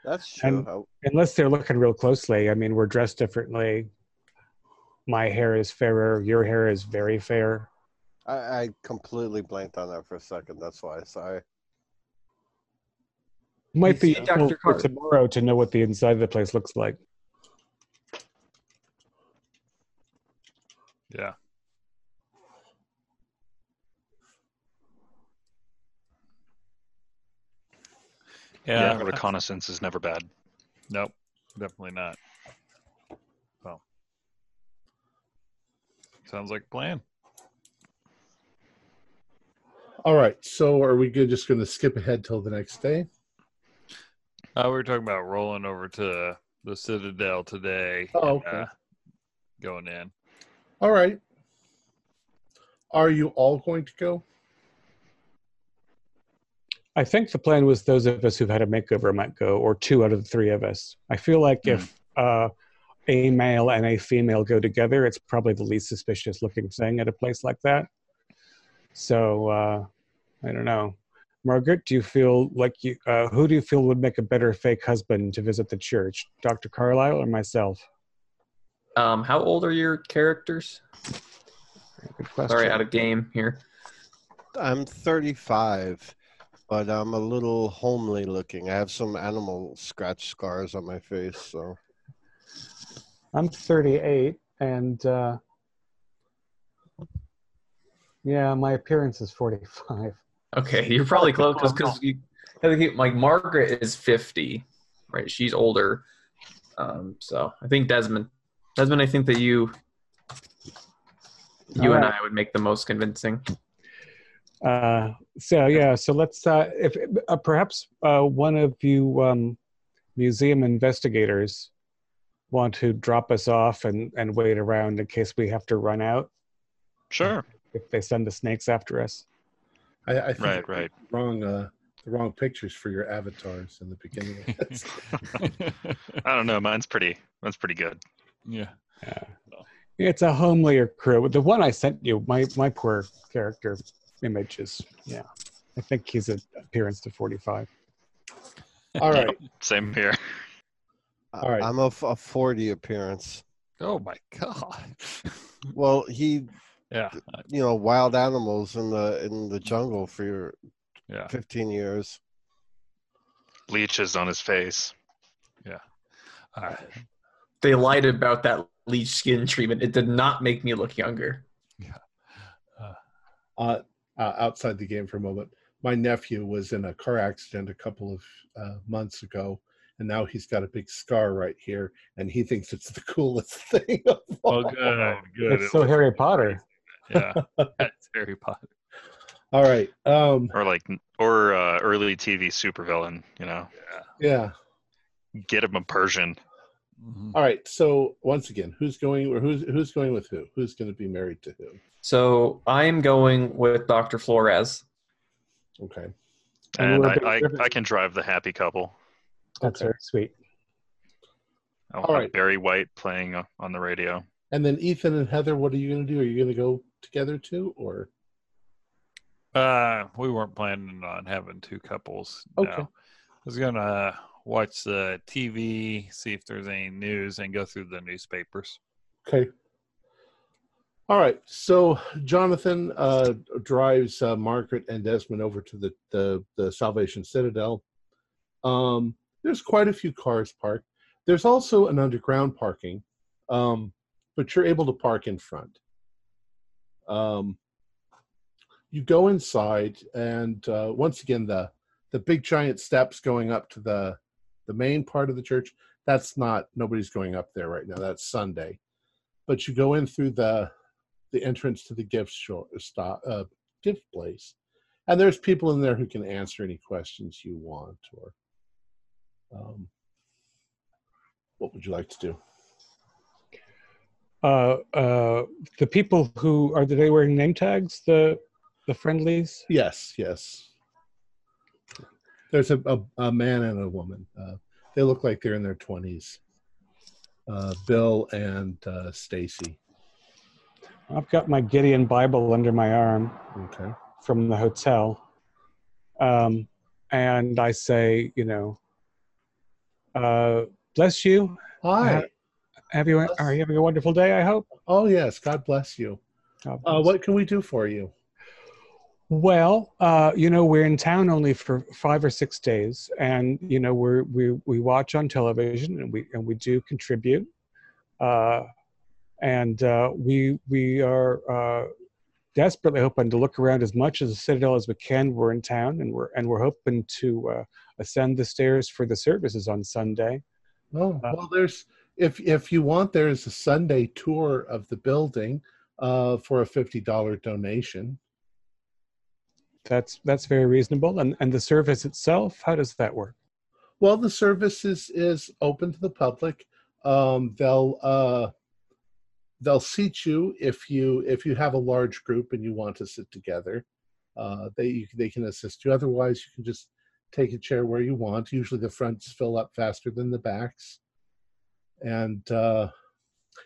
That's true. And- I- Unless they're looking real closely. I mean, we're dressed differently. My hair is fairer. Your hair is very fair. I, I completely blanked on that for a second. That's why. Sorry. Might be Dr. for Carter. tomorrow to know what the inside of the place looks like. Yeah. Yeah, Yeah. reconnaissance is never bad. Nope, definitely not. Well, sounds like a plan. All right. So are we good? Just going to skip ahead till the next day? Uh, we were talking about rolling over to the Citadel today. Oh, and, okay. uh, going in. All right. Are you all going to go? I think the plan was those of us who've had a makeover might go, or two out of the three of us. I feel like if uh, a male and a female go together, it's probably the least suspicious looking thing at a place like that. So uh, I don't know. Margaret, do you feel like you? Uh, who do you feel would make a better fake husband to visit the church, Dr. Carlyle or myself? Um, how old are your characters? Good question. Sorry, out of game here. I'm 35, but I'm a little homely looking. I have some animal scratch scars on my face. So I'm 38, and uh, yeah, my appearance is 45. Okay, you're probably close because because like Margaret is fifty, right? She's older. Um, so I think Desmond, Desmond, I think that you, you and Alright. I would make the most convincing. Uh, so yeah, so let's uh, if uh, perhaps uh, one of you um, museum investigators want to drop us off and, and wait around in case we have to run out Sure. if they send the snakes after us. I, I think Right, right. wrong uh, the wrong pictures for your avatars in the beginning. Of this. [LAUGHS] I don't know. Mine's pretty. Mine's pretty good. yeah. Yeah. It's a homelier crew. The one I sent you, my my poor character image is yeah. I think he's an appearance to forty five. [LAUGHS] All right. Same here. All right. I'm a, f- a 40 appearance. Oh my god. Well, he, yeah. you know, wild animals in the in the jungle for Yeah. 15 years. Leeches on his face. Yeah. All right. They lied about that leech skin treatment. It did not make me look younger. Yeah. Uh, uh, outside the game for a moment. My nephew was in a car accident a couple of uh, months ago, and now he's got a big scar right here, and he thinks it's the [LAUGHS] coolest thing. Of all. Oh, good. Good. It's so Harry Potter. Yeah. [LAUGHS] That's Harry Potter. All right. Um, Or like, or uh, early TV supervillain. You know, yeah. get him a Persian. Mhm. All right. So once again, who's going or who's who's going with who? Who's going to be married to who? So I'm going with Dr. Flores. Okay. And And I, I, I can drive the happy couple. That's Okay. very sweet. I'll All have right. Barry White playing on the radio. And then Ethan and Heather, what are you going to do? Are you going to go together too, or Uh, we weren't planning on having two couples. Okay. No. I was gonna watch the TV, see if there's any news, and go through the newspapers. Okay. All right. So Jonathan uh, drives uh, Margaret and Desmond over to the, the, the Salvation Citadel. Um, there's quite a few cars parked. There's also an underground parking, um, but you're able to park in front. Um, you go inside, and uh, once again, the the big giant steps going up to the the main part of the church. That's not nobody's going up there right now. That's Sunday but you go in through the the entrance to the gift shop uh, gift place and there's people in there who can answer any questions you want or um, what would you like to do Uh, uh, the people who are they wearing name tags? The the friendlies. yes yes there's a, a, a man and a woman. Uh, they look like they're in their 20s uh, bill and uh, stacy. I've got my Gideon Bible under my arm okay. from the hotel, um, and I say, you know, uh, bless you. hi. Have you are you having a wonderful day? I hope. oh yes. God bless you. God uh, what can we do for you Well, uh, you know, we're in town only for five or six days, and you know, we're, we we watch on television, and we and we do contribute, uh, and uh, we we are uh, desperately hoping to look around as much of the Citadel as we can. We're in town, and we're and we're hoping to uh, ascend the stairs for the services on Sunday. Oh Uh, well, there's if if you want, there is a Sunday tour of the building uh, for a fifty dollar donation. That's that's very reasonable, and and the service itself, how does that work? Well, the service is is open to the public. Um, they'll uh, they'll seat you if you if you have a large group and you want to sit together. Uh, they they can assist you. Otherwise, you can just take a chair where you want. Usually, the fronts fill up faster than the backs. And uh,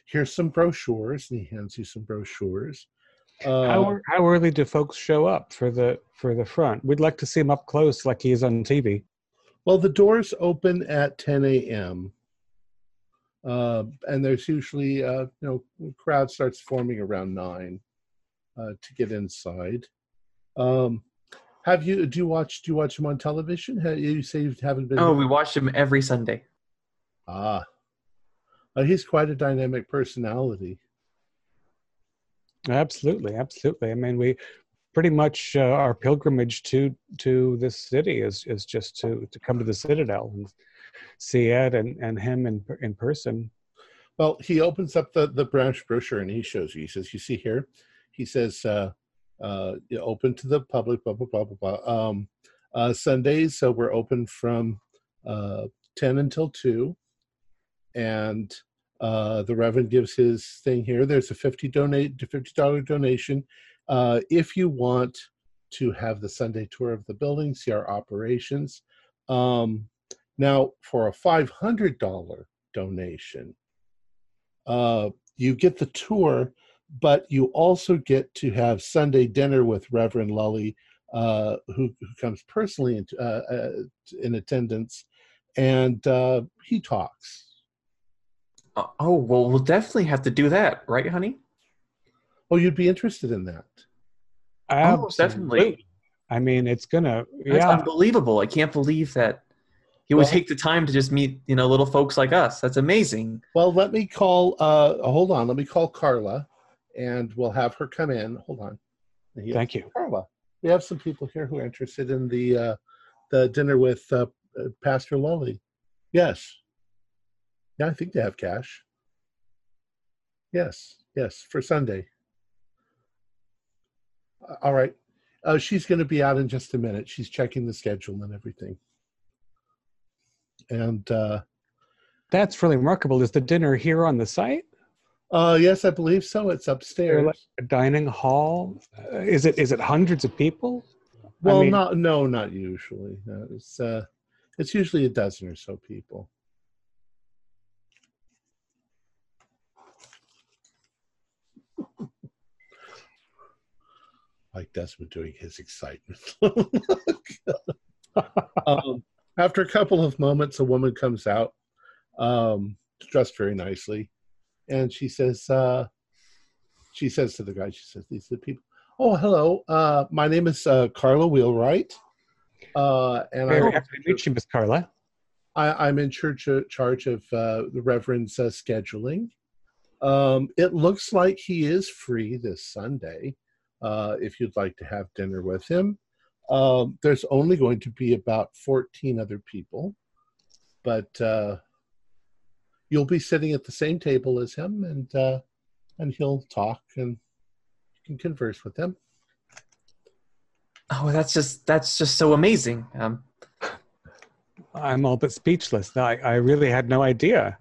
here's some brochures. And he hands you some brochures. Uh, How how early do folks show up for the for the front? We'd like to see him up close, like he is on TV. Well, the doors open at 10 a.m. Uh, and there's usually, uh, you know, crowd starts forming around nine uh, to get inside. Um, have you? Do you watch? Do you watch him on television? Ha- You say you haven't been. Oh, we watch him every Sunday. ah, uh, he's quite a dynamic personality. Absolutely, absolutely. I mean, we pretty much uh, our pilgrimage to to this city is is just to to come to the Citadel and see Ed and and him in in person. Well, he opens up the, the branch brochure and he shows you. He says, "You see here," he says, uh, uh, "Open to the public." Blah blah blah blah blah. Um, uh, Sundays, so we're open from uh, ten until two, and uh, the Reverend gives his thing here. There's a fifty donate to fifty dollar donation uh, if you want to have the Sunday tour of the building, see our operations. Um, now, for a five hundred dollar donation, uh, you get the tour, but you also get to have Sunday dinner with Reverend Lully, uh, who, who comes personally in, uh, uh, in attendance, and uh, he talks. Uh, oh well, we'll definitely have to do that, right, honey? Oh, you'd be interested in that. Oh, definitely. I mean, it's gonna That's yeah. unbelievable. I can't believe that he would Well- take the time to just meet, you know, little folks like us. That's amazing. Well, let me call. Uh, hold on. Let me call Carla, and we'll have her come in. Hold on. And he- Thank you. Carla. We have some people here who are interested in the uh, the dinner with uh, uh, Pastor Lully. Yes. Yeah, I think they have cash. Yes, yes, for Sunday. Uh, All right. Uh, she's going to be out in just a minute. She's checking the schedule and everything. And uh, That's really remarkable. Is the dinner here on the site? uh, yes, I believe so. It's upstairs. like a dining hall? Uh, is it is it hundreds of people? I Well, mean- not no, not usually. No, it's uh, it's usually a dozen or so people. Like Desmond doing his excitement. [LAUGHS] um, after a couple of moments, a woman comes out, um, dressed very nicely, and she says, uh, she says to the guy, she says, "These are the people." Oh, hello. Uh, my name is uh, Carla Wheelwright, uh, and Very I'm, happy to meet you, Miss Carla. I, I'm in church, uh, charge of uh, the Reverend's uh, scheduling. Um, it looks like he is free this Sunday. Uh, if you'd like to have dinner with him, um, there's only going to be about 14 other people, but uh, you'll be sitting at the same table as him, and uh, and he'll talk and you can converse with him. Oh, that's just that's just so amazing. Um, I'm all but speechless. I, I really had no idea.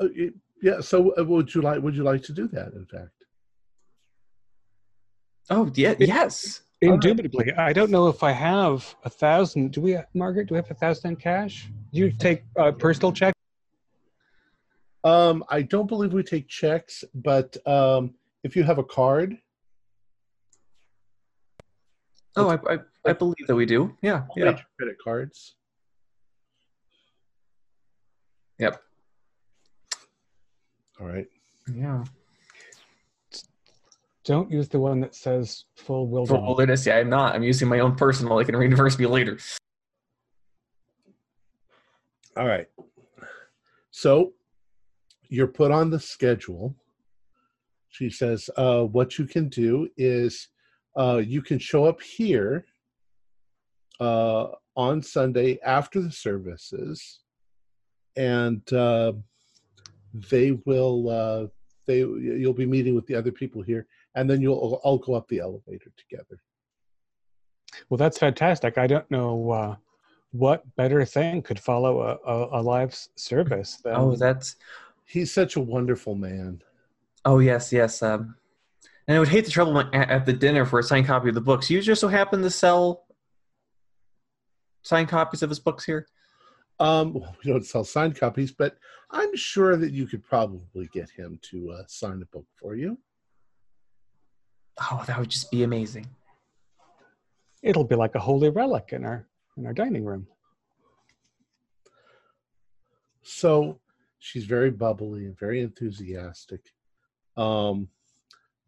Uh, y- yeah. So, uh, would you like would you like to do that? In fact. Oh yeah, yes. Indubitably. I don't know if I have a thousand. Do we, Margaret? Do we have a thousand in cash? Do you take uh, personal check? Um, I don't believe we take checks, but um, if you have a card, Oh, I, I I believe that we do. Yeah, yeah. major credit cards. Yep. All right. Yeah. Don't use the one that says full For wilderness. wilderness, yeah, I'm not. I'm using my own personal. It can reimburse me later. All right. So you're put on the schedule. She says, uh, what you can do is uh, you can show up here uh, on Sunday after the services, and uh, they will uh, they you'll be meeting with the other people here, and then you'll all go up the elevator together. Well, that's fantastic. I don't know uh, what better thing could follow a, a, a live service than Oh, that's. He's such a wonderful man. Oh yes, yes. Um, and I would hate the trouble at, at the dinner for a signed copy of the books. You just so happen to sell signed copies of his books here. Um, well, we don't sell signed copies, but I'm sure that you could probably get him to uh, sign a book for you. Oh, that would just be amazing. it'll be like a holy relic in our in our dining room. So she's very bubbly and very enthusiastic. Um,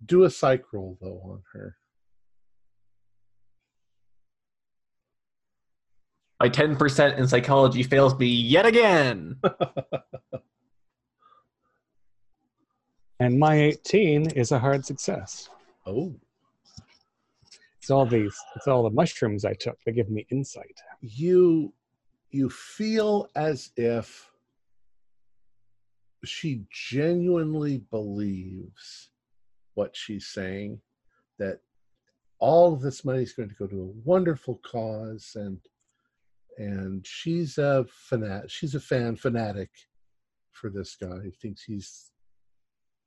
do a psych roll though on her. My ten percent in psychology fails me yet again. [LAUGHS] And my 18 is a hard success. Oh, It's all these. It's all the mushrooms I took. They give me insight. you you feel as if she genuinely believes what she's saying that all of this money is going to go to a wonderful cause and and she's a fanat she's a fan fanatic for this guy he thinks he's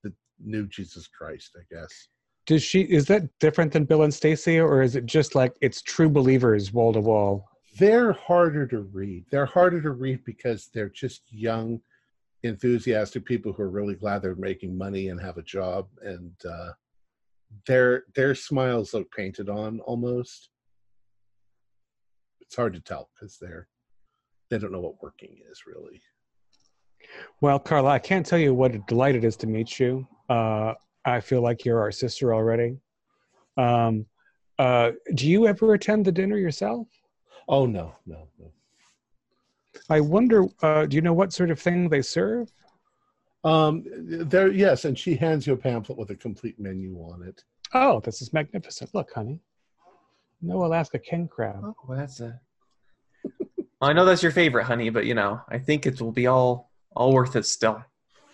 the new jesus christ i guess Does she? Is that different than Bill and Stacy, or is it just like it's true believers wall to wall? they're harder to read. They're harder to read because they're just young, enthusiastic people who are really glad they're making money and have a job, and uh, their their smiles look painted on almost. It's hard to tell because they're they don't know what working is really. Well, Carla, I can't tell you what a delight it is to meet you. Uh, I feel like you're our sister already. Um, uh, do you ever attend the dinner yourself? Oh no, no, no. I wonder. Uh, do you know what sort of thing they serve? Um, there, yes, and she hands you a pamphlet with a complete menu on it. Oh, this is magnificent. Look, honey. No Alaska king crab. Oh, well, that's a. [LAUGHS] I know that's your favorite, honey, but you know, I think it will be all all worth it still.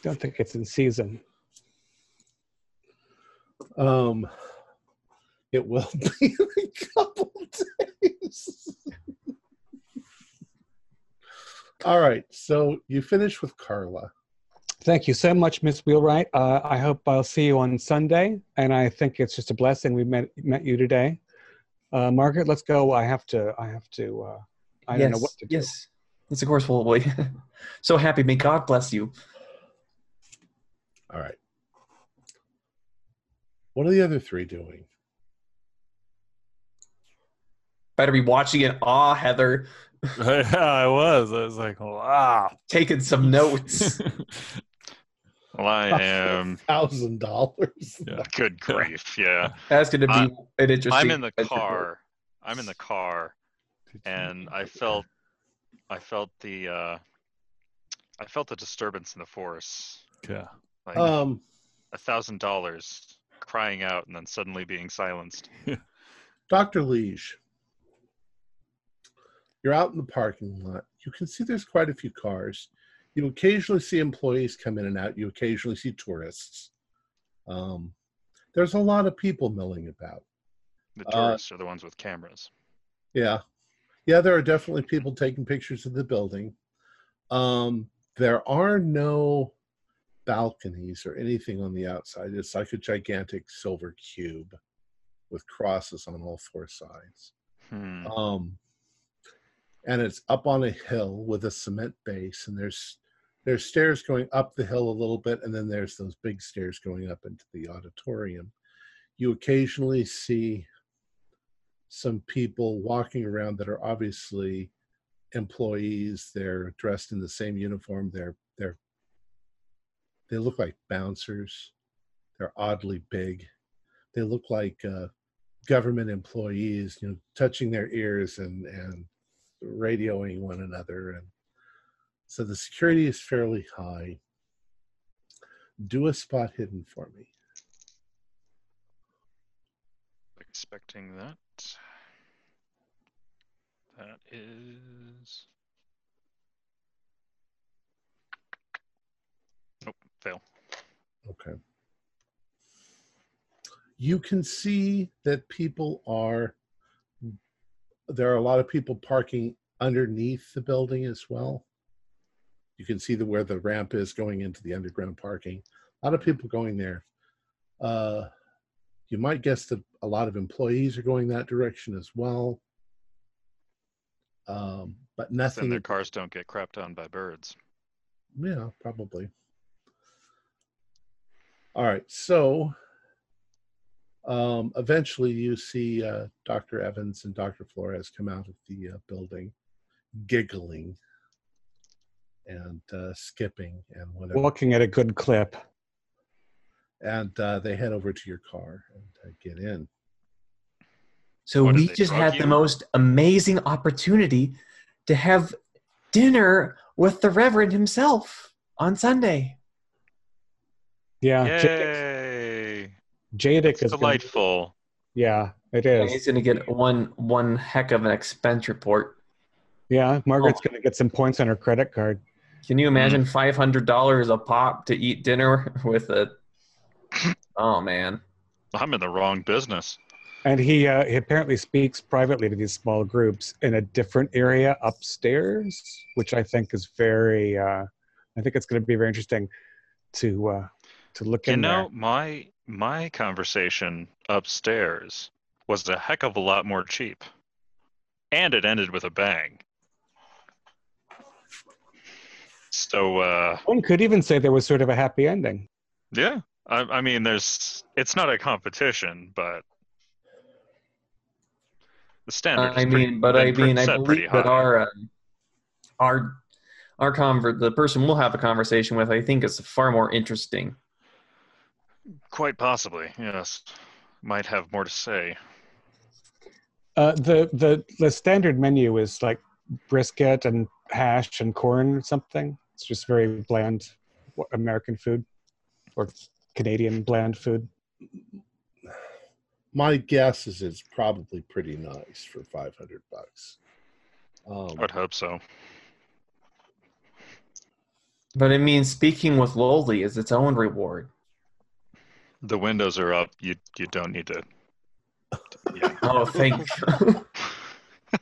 Don't think it's in season. Um, it will [LAUGHS] be in a couple days. All right, so you finish with Carla. Thank you so much, Miss Wheelwright. Uh, I hope I'll see you on Sunday, and I think it's just a blessing we met met you today. Uh, Margaret, let's go. I have to. I have to. Uh, I don't know what to do. Yes, yes, of course, we'll wait. [LAUGHS] so happy. May God bless you. All right. What are the other three doing? Better be watching it. Ah, Heather, [LAUGHS] I was. I was like, wow. taking some notes. [LAUGHS] Well, I [LAUGHS] am. Thousand dollars. Yeah. Good grief! Yeah, That's going to be I'm- an interesting. I'm in the adventure for it. car. I'm in the car, and I felt, I felt the, uh, I felt the disturbance in the force. Yeah. Like Um, a thousand dollars crying out and then suddenly being silenced. [LAUGHS] Dr. Liege, you're out in the parking lot. You can see there's quite a few cars. You occasionally see employees come in and out. You occasionally see tourists. Um, there's a lot of people milling about. The Uh, tourists are the ones with cameras. Yeah. Yeah, there are definitely people taking pictures of the building. Um, there are no balconies or anything on the outside. It's like a gigantic silver cube with crosses on all four sides. Hmm. Um, and it's up on a hill with a cement base, and there's there's stairs going up the hill a little bit, and then there's those big stairs going up into the auditorium. You occasionally see some people walking around that are obviously employees. They're dressed in the same uniform. They're they're they look like bouncers. They're oddly big. They look like uh, government employees, you know, touching their ears and and radioing one another, and so the security is fairly high. Do a spot hidden for me. Expecting that. That is. Okay. You can see that people are, there are a lot of people parking underneath the building as well. You can see the, where the ramp is going into the underground parking. A lot of people going there. Uh, you might guess that a lot of employees are going that direction as well. Um, but nothing. their cars don't get crapped on by birds. Yeah, probably. All right, so um, eventually you see uh, Dr. Evans and Dr. Flores come out of the uh, building, giggling and uh, skipping and whatever. Walking at a good clip. And uh, they head over to your car and uh, get in. So What, we just had you? the most amazing opportunity to have dinner with the Reverend himself on Sunday. Yeah. Yay! Jadic It's is gonna, delightful. yeah, it He's going to get one one heck of an expense report. Yeah, Margaret's Oh. gonna get some points on her credit card. Can you imagine five hundred dollars a pop to eat dinner [LAUGHS] with a? Oh man, I'm in the wrong business. And he, uh, he apparently speaks privately to these small groups in a different area upstairs, which I think is very. Uh, I think it's going to be very interesting to uh, to look You in know, there. my my conversation upstairs was a heck of a lot more cheap, and it ended with a bang. So uh, One could even say there was sort of a happy ending. yeah, I, I mean, there's it's not a competition, but the standard. I is pretty- mean, but I mean, I believe that our um, our our convert the person we'll have a conversation with, I think, is far more interesting. Quite possibly, yes. Might have more to say. Uh, the the the standard menu is like brisket and hash and corn or something. It's just very bland American food or Canadian bland food. My guess is it's probably pretty nice for 500 bucks. Um, I would hope so. But I mean, speaking with Lully is its own reward. The windows are up. You you don't need to. Yeah. [LAUGHS] Oh, thank you. [LAUGHS]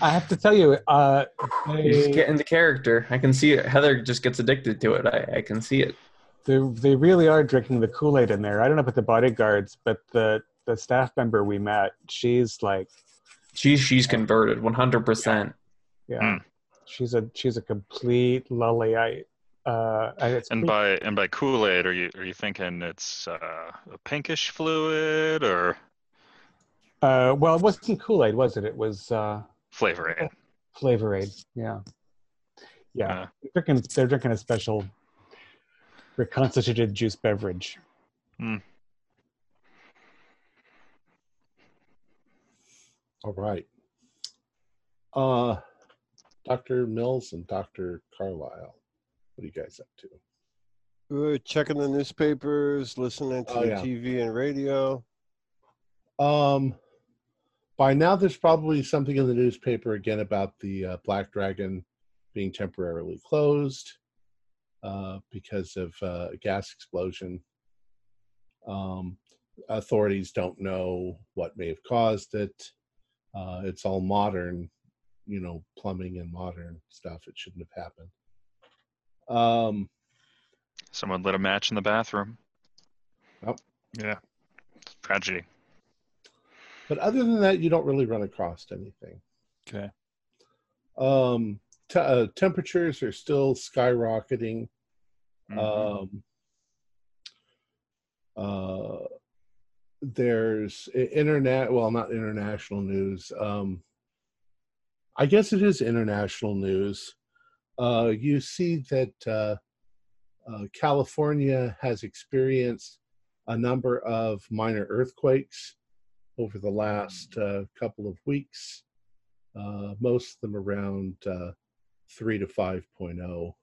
I have to tell you, uh, you just they, get into character. I can see it. Heather just gets addicted to it. I, I can see it. they they really are drinking the Kool Aid in there. I don't know about the bodyguards, but the the staff member we met, she's like, She's she's converted 100%. yeah, Hmm. she's a she's a complete lullite. Uh, and it's And by and by Kool Aid, are you are you thinking it's uh, a pinkish fluid or uh, well, it wasn't Kool Aid, was it? It was uh, flavor aid? Flavor Aid. Yeah, yeah. Uh, They're drinking they're drinking a special reconstituted juice beverage. all right. Uh, Dr. Mills and Dr. Carlisle, what are you guys up to? We're checking the newspapers, listening to Oh, yeah. TV and radio. Um, by now, there's probably something in the newspaper again about the uh, Black Dragon being temporarily closed uh, because of uh, a gas explosion. Um, authorities don't know what may have caused it. Uh, it's all modern, you know, plumbing and modern stuff. It shouldn't have happened. Um, someone lit a match in the bathroom. Oh. Yeah. Tragedy. but other than that, you don't really run across anything. Okay. Um, te- uh, temperatures are still skyrocketing. Mhm. Um, uh, there's internet, well, not international news. Um, I guess it is international news. Uh, you see that uh, uh, California has experienced a number of minor earthquakes over the last uh, couple of weeks. Uh, most of them around uh, three to oh. 5.0.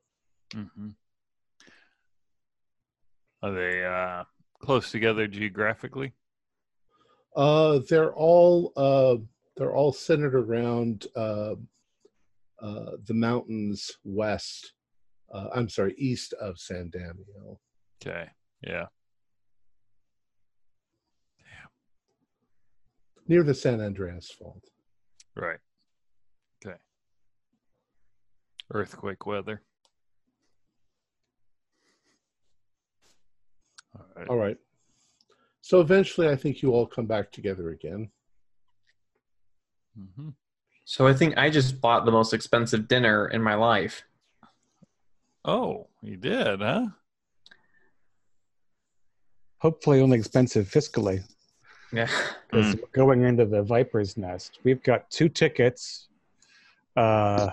hmm Are they uh, close together geographically? Uh, they're all uh, they're all centered around uh, the mountains west. Uh, I'm sorry, east of San Damiano. Okay. Yeah. near the San Andreas Fault. Right. Okay. Earthquake weather. All right. All right. So eventually, I think you all come back together again. hmm So I think I just bought the most expensive dinner in my life. Oh, you did, huh? Hopefully, only expensive fiscally. Yeah. [LAUGHS] because we're going into the Viper's Nest. We've got two tickets. Uh,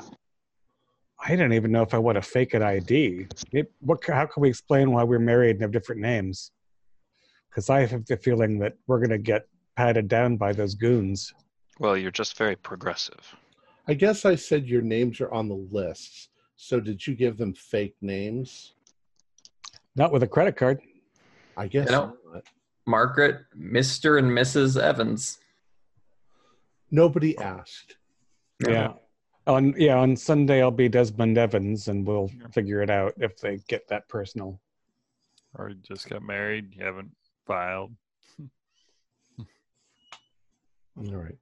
I don't even know if I want to fake an ID. It, what? How can we explain why we're married and have different names? Because I have the feeling that we're going to get patted down by those goons. Well, you're just very progressive. I guess I said your names are on the lists. So did you give them fake names? Not with a credit card. I guess You know- not. Margaret, Mr. and Mrs. Evans. Nobody asked. Yeah. On yeah, on Sunday I'll be Desmond Evans, and we'll figure it out if they get that personal. Or you just got married. You haven't filed. [LAUGHS] All right.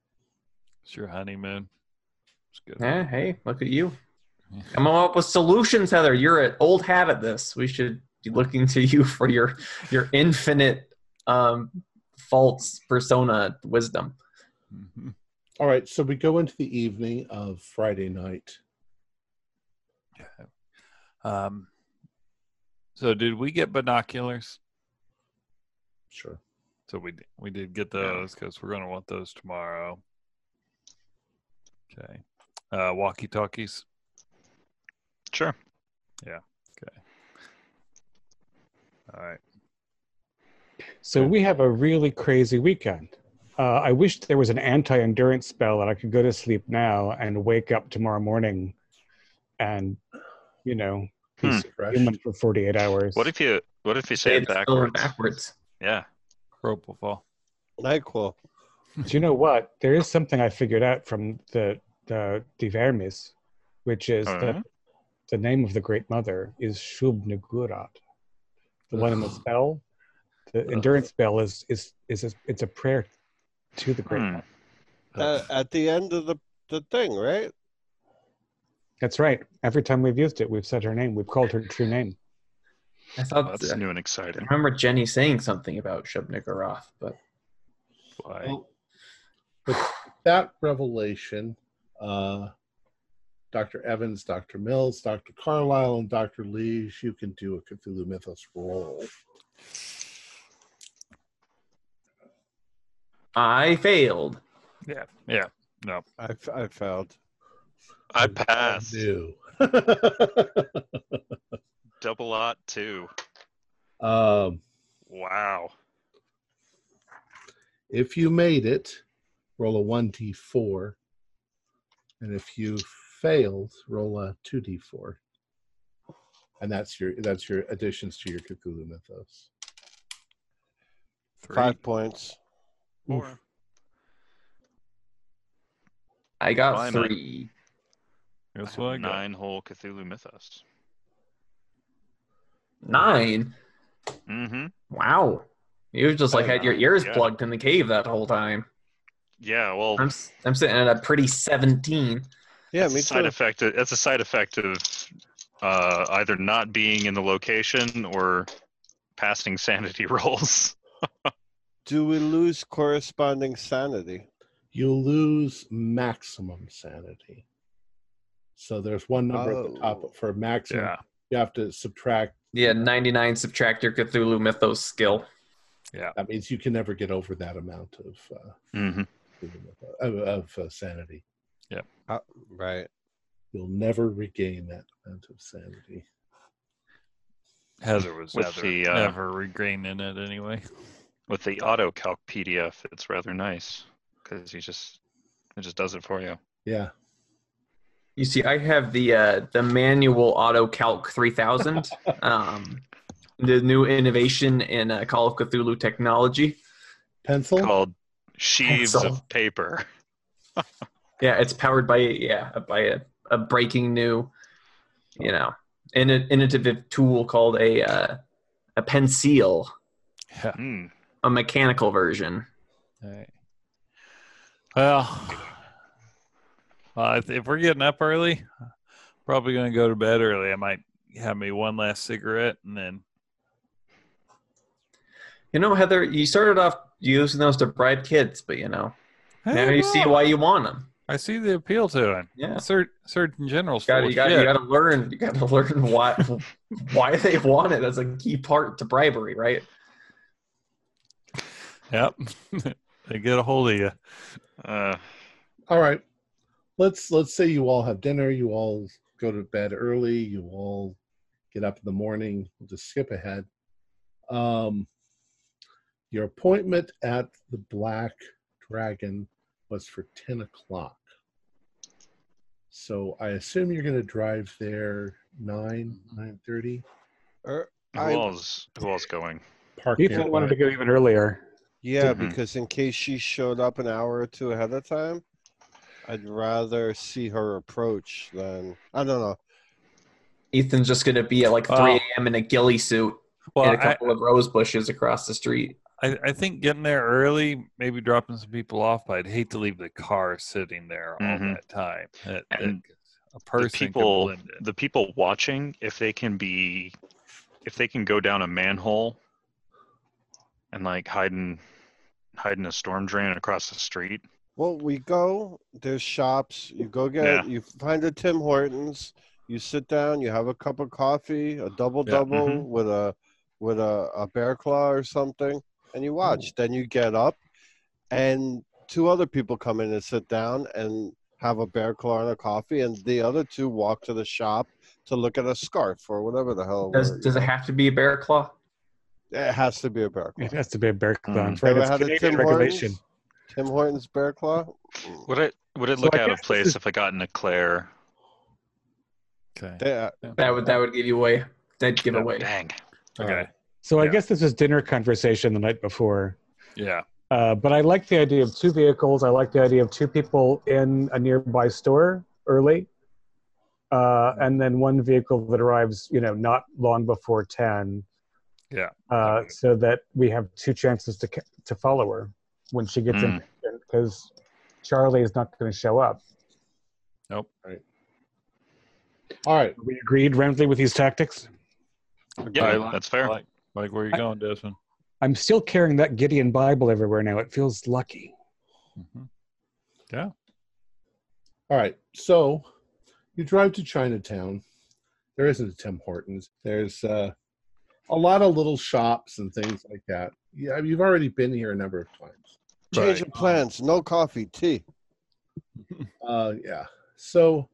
It's your honeymoon. It's good. Eh, hey, look at you. Come up with solutions, Heather. You're an old hat at this. We should be looking to you [LAUGHS] for your your infinite um false persona wisdom. Mhm. All right. So we go into the evening of Friday night. Yeah. Um. So did we get binoculars? Sure. So we we did get those because we're gonna want those tomorrow. Okay. Uh, walkie talkies. Sure. Yeah. Okay. All right. So we have a really crazy weekend. Uh, I wish there was an anti-endurance spell that I could go to sleep now and wake up tomorrow morning, and you know, be Hmm. human for 48 hours. What if you what if you say it It's going backwards? backwards. Yeah. Propofol. NyQuil. Do you know what? There is something I figured out from the the De Vermis, which is that yeah? the name of the Great Mother is Shub-Niggurath. The one in the spell, the endurance spell is is is a, it's a prayer to the Great Hmm. Mother. Uh, at the end of the, the thing, right? That's right. Every time we've used it, we've said her name. We've called her true name. I thought Oh, That's I new and exciting. I remember Jenny saying something about Shub-Niggurath, but Why? Well, with that revelation, uh, Dr. Evans, Dr. Mills, Dr. Carlisle, and Dr. Lees, you can do a Cthulhu Mythos roll. I failed. Yeah. Yeah. No. I, I failed. I passed. New. [LAUGHS] Double lot two. um, Wow. if you made it, roll a 1d4. And if you failed, roll a 2d4. And that's your that's your additions to your Cthulhu Mythos. Three. Five points. Four. I got Why not? three. That's what I got. Nine whole Cthulhu Mythos. Nine. Mm-hmm. Wow. You just like had your ears Yeah. plugged in the cave that whole time. Yeah, well, I'm s- I'm sitting at a pretty 17. Yeah, it's me a side too. effect. That's a side effect of uh, either not being in the location or passing [LAUGHS] sanity rolls. Do we lose corresponding sanity? You'll lose maximum sanity. So there's one number at the Oh. top for maximum. Yeah. You have to subtract. Yeah, 99 subtract your Cthulhu Mythos skill. Yeah. That means you can never get over that amount of uh, Mm-hmm. Cthulhu Mythos- of, of uh, sanity. Uh, right. You'll never regain that amount of sanity. Heather was With never, the, uh, never regaining it anyway. With the AutoCalc PDF, it's rather nice because you just it just does it for you. Yeah. You see, I have the uh, the manual auto calc 3000, [LAUGHS] um, the new innovation in uh, Call of Cthulhu technology. Pencil. Called sheaves Pencil. of paper. [LAUGHS] Yeah, it's powered by yeah by a, a breaking new, you know, inno- innovative tool called a uh, a pencil, Yeah. Hmm. a mechanical version. Hey. Well, well, if- if we're getting up early, probably going to go to bed early. I might have me one last cigarette and then. You know, Heather, you started off using those to bribe kids, but you know, now Hey, you see why you want them. I see the appeal to it. Yeah. Sur- Surgeon General's Got full you of got you got to learn. You got to [LAUGHS] learn why why they want it. That's a key part to bribery, right? Yep. [LAUGHS] they get a hold of you. Uh, All right. Let's let's say you all have dinner. You all go to bed early. You all get up in the morning. We'll just skip ahead. Um, your appointment at the Black Dragon was for ten o'clock. So I assume you're going to drive there nine nine thirty. Er, who I, else? Who else going? park Ethan wanted to go even earlier. Yeah, Mhm. because in case she showed up an hour or two ahead of time, I'd rather see her approach than I don't know. Ethan's just gonna be at like 3 a.m. in a ghillie suit Well, and a I, couple of rose bushes across the street. I, I think getting there early, maybe dropping some people off, but I'd hate to leave the car sitting there all Mhm. that time. That, that- a person could people the people watching if they can be if they can go down a manhole and like hiding hiding a storm drain across the street Well, we go. There's shops. You go get. Yeah. You find a Tim Hortons. You sit down. You have a cup of coffee, a double Yeah, double mhm. with a with a, a bear claw or something, and you watch. Then you get up, and two other people come in and sit down and have a bear claw and a coffee, and the other two walk to the shop to look at a scarf or whatever the hell. Does we're- does it have to be a bear claw? It has to be a bear claw. It has to be a bear claw. I'm Mm. afraid Ever it's had a Canadian Tim regulation. Hortons? Tim Hortons bear claw. would it would it look I out of place is- if i got an eclair Okay. They, That would that would give you away. That'd give Oh, away. dang Okay. So I guess this was dinner conversation the night before. Yeah. Uh, but I like the idea of two vehicles. I like the idea of two people in a nearby store early, uh, and then one vehicle that arrives, you know, not long before ten. Yeah. Uh, so that we have two chances to to follow her when she gets in, because Charlie is not going to show up. Nope. All right. We agreed, Rensley, with these tactics. yeah I like- that's fair I like, like where you I- going, Desmond? I'm still carrying that Gideon Bible everywhere now. It feels lucky. hmm All right. So you drive to Chinatown. There isn't a Tim Hortons. There's uh, a lot of little shops and things like that. Yeah, you've already been here a number of times. change Right. of plans. No coffee, tea. Uh, yeah. So,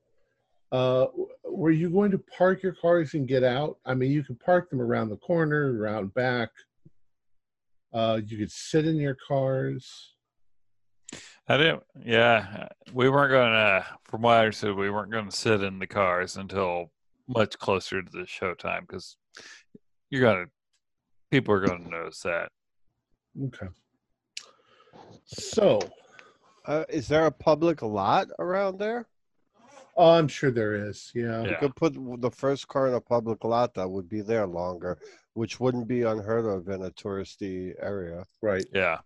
uh, w- were you going to park your cars and get out? I mean, you could park them around the corner, around back. Uh, you could sit in your cars. I didn't. Yeah, we weren't gonna. From what I understood, we weren't gonna sit in the cars until much closer to the showtime because you're gonna. People are gonna notice that. Okay. So, Uh, is there a public lot around there? Oh, I'm sure there is. Yeah. You Yeah. could put the first car in a public lot that would be there longer, which wouldn't be unheard of in a touristy area. Right. Yeah.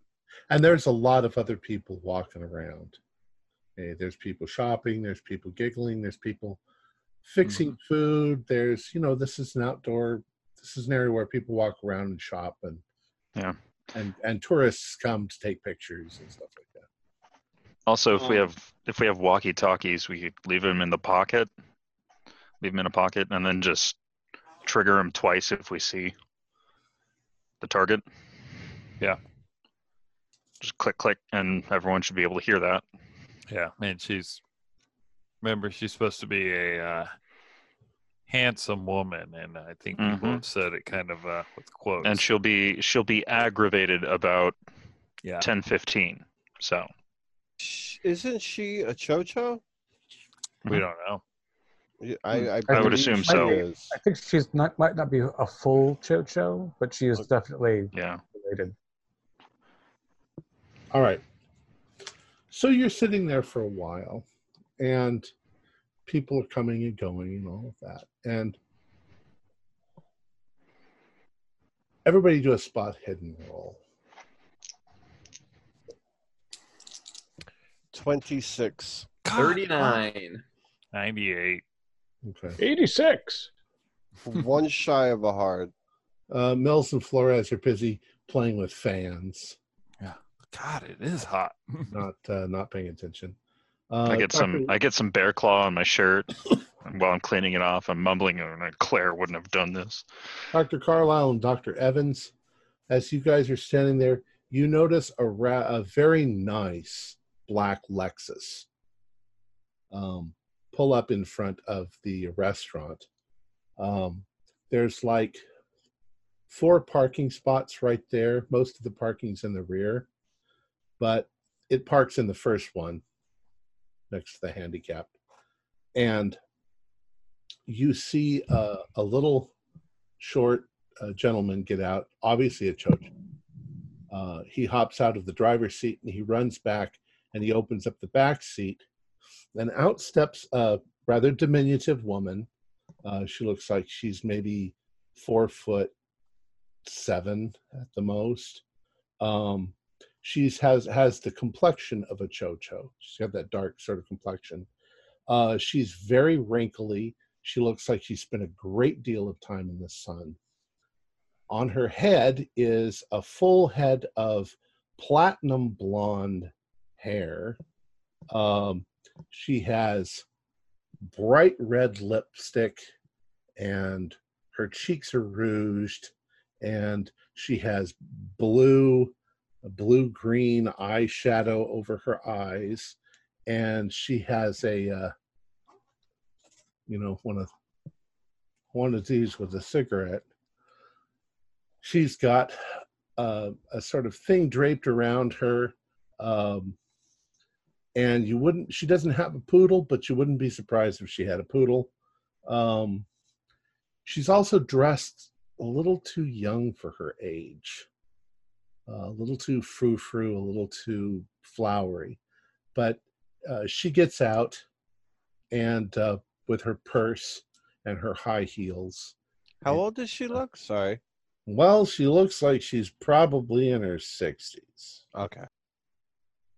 And there's a lot of other people walking around. Hey, there's people shopping. There's people giggling. There's people fixing mm-hmm. food. There's, you know, this is an outdoor. This is an area where people walk around and shop and Yeah. and and tourists come to take pictures and stuff like that. Also, if we Um, have if we have walkie talkies, we could leave them in the pocket, leave them in a pocket, and then just trigger them twice if we see the target. Yeah. Just click, click, and everyone should be able to hear that. Yeah. and she's. Remember, she's supposed to be a uh, handsome woman, and I think people Mhm. have said it kind of uh, with quotes. And she'll be she'll be aggravated about yeah. ten fifteen. So Sh- Isn't she a Cho-Cho? We don't know. Hmm. I I would assume so. is. I think she's not might not be a full Cho-Cho, but she is definitely yeah. related. All right. So you're sitting there for a while, and people are coming and going and all of that, and everybody do a spot hidden roll. 26. Thirty nine. 98. Okay. 86. One shy of a hard. Uh, Mills and Flores are busy playing with fans, Yeah. God, it is hot. [LAUGHS] not uh, not paying attention. Uh, I get some I get some bear claw on my shirt and [COUGHS] while I'm cleaning it off. I'm mumbling and Claire wouldn't have done this. Dr. Carlisle and Dr. Evans, as you guys are standing there, you notice a, ra- a very nice black Lexus um, pull up in front of the restaurant. Um, there's like four parking spots right there. Most of the parking's in the rear, but it parks in the first one next to the handicap. And you see a, a little short uh, gentleman get out, obviously a Cho-Cho. Uh, he hops out of the driver's seat and he runs back and he opens up the back seat. And out steps a rather diminutive woman. Uh, she looks like she's maybe four foot seven at the most. Um, she's has has the complexion of a Cho-Cho. She's got that dark sort of complexion. Uh, she's very wrinkly. She looks like she spent a great deal of time in the sun. On her head is a full head of platinum blonde hair. Um, she has bright red lipstick and her cheeks are rouged and she has blue blue green eyeshadow over her eyes and she has a uh, you know one of one of these with a cigarette she's got uh, a sort of thing draped around her um, and you wouldn't she doesn't have a poodle but you wouldn't be surprised if she had a poodle um, she's also dressed a little too young for her age uh, a little too frou-frou a little too flowery but uh, she gets out and uh, with her purse and her high heels How old does she look? Sorry. well she looks like she's probably in her 60s Okay.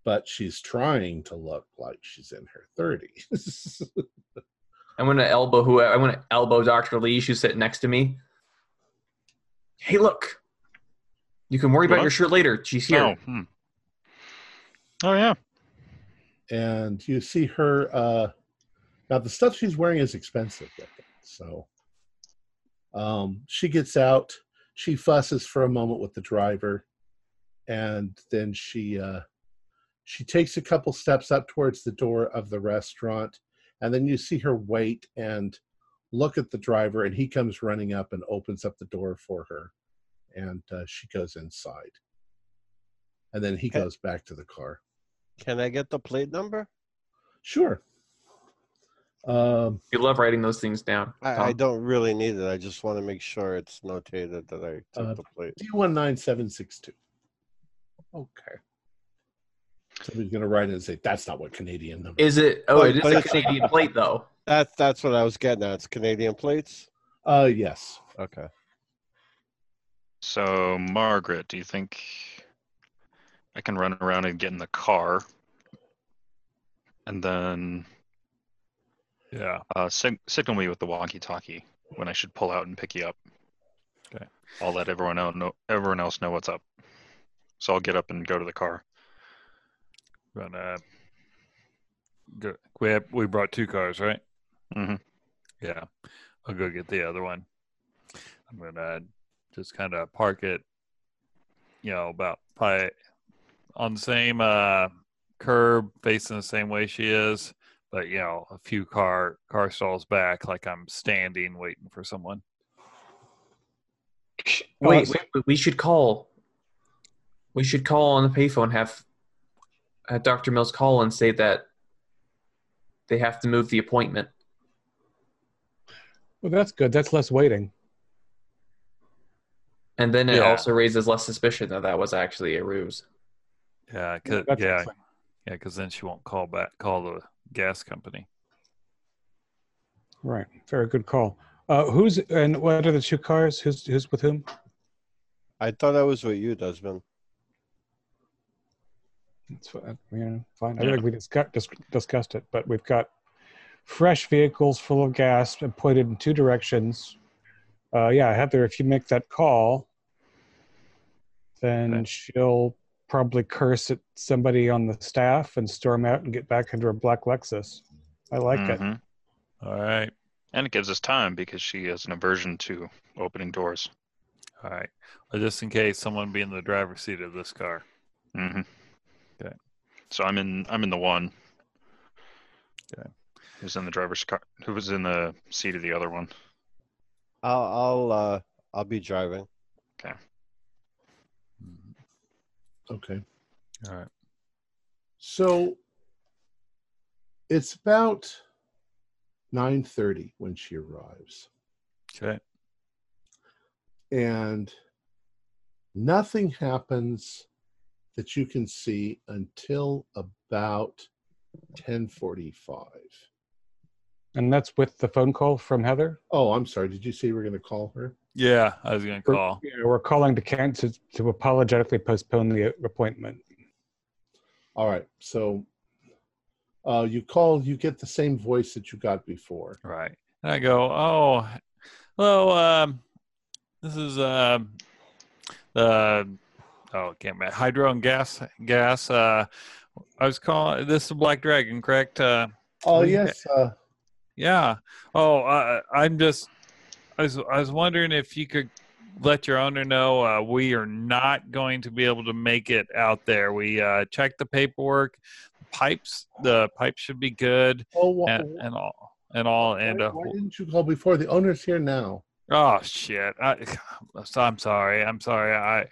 But she's trying to look like she's in her 30s [LAUGHS] I'm gonna elbow who I'm gonna elbow Dr. Lee. She's sitting next to me. Hey, look. You can worry about your shirt later. She's here. Oh, hmm. oh yeah. and you see her uh now the stuff she's wearing is expensive looking so um she gets out she fusses for a moment with the driver and then she uh she takes a couple steps up towards the door of the restaurant and then you see her wait and look at the driver and he comes running up and opens up the door for her and uh, she goes inside and then he Okay. goes back to the car Can I get the plate number? Sure. Um, You love writing those things down. I, I don't really need it. I just want to make sure it's notated that I took Uh, the plate. D19762. Okay. Somebody's going to write in and say, that's not what Canadian number Is it? Oh, But- it is but a Canadian plate though. [LAUGHS] That's that's what I was getting at. It's Canadian plates. Uh, yes. Okay. So Margaret, do you think I can run around and get in the car, and then Yeah. uh, sig- signal me with the walkie-talkie when I should pull out and pick you up? Okay. I'll let everyone know, know everyone else know what's up. So I'll get up and go to the car. But uh, go, we have, we brought two cars, right? hmm Yeah. I'll go get the other one. I'm gonna just kind of park it, you know, about probably on the same uh, curb, facing the same way she is, but you know, a few car car stalls back, like I'm standing waiting for someone. Wait, wait, wait, we should call. We should call on the payphone. Have have Dr. Mills call and say that they have to move the appointment. Well, that's good. That's less waiting. And then it Yeah. also raises less suspicion that that was actually a ruse. Yeah, 'cause- That's yeah, excellent. yeah, because then she won't call back, call the gas company. Right. Very good call. Uh, who's and what are the two cars? Who's who's with whom? I thought I was with you, Desmond. That's fine. Yeah, fine. I Yeah. think we discussed discussed it, but we've got fresh vehicles full of gas and pointed in two directions. Uh, yeah, Heather, if you make that call, then Okay. she'll probably curse at somebody on the staff and storm out and get back into her black Lexus. I like it. Mhm. All right, And it gives us time because she has an aversion to opening doors. all right. Well, just in case someone be in the driver's seat of this car. hmm Okay. So I'm in. I'm in the one. Okay. Who's in the driver's car? Who was in the seat of the other one? I'll I'll uh I'll be driving. Okay. Okay. All right. So it's about 9.30 when she arrives. Okay. and nothing happens that you can see until about 1045 And that's with the phone call from Heather. oh i'm sorry did you say we're going to call her Yeah, I was gonna We're- call. Yeah, we're calling to cancel to apologetically postpone the appointment. all right so uh, you call you get the same voice that you got before Right. And I go, oh, hello. Um, this is um, the oh, can't remember hydro and gas gas. Uh, I was calling. This is Black Dragon, correct? Uh, oh yes uh, yeah. Oh, uh, I'm just. I was I was wondering if you could let your owner know uh, we are not going to be able to make it out there. We uh, checked the paperwork. Pipes, the pipes should be good, oh wh- and, and all, and all, and why, uh, why didn't you call before the owner's here now Oh shit! I, [SIGHS] I'm sorry. I'm sorry. I,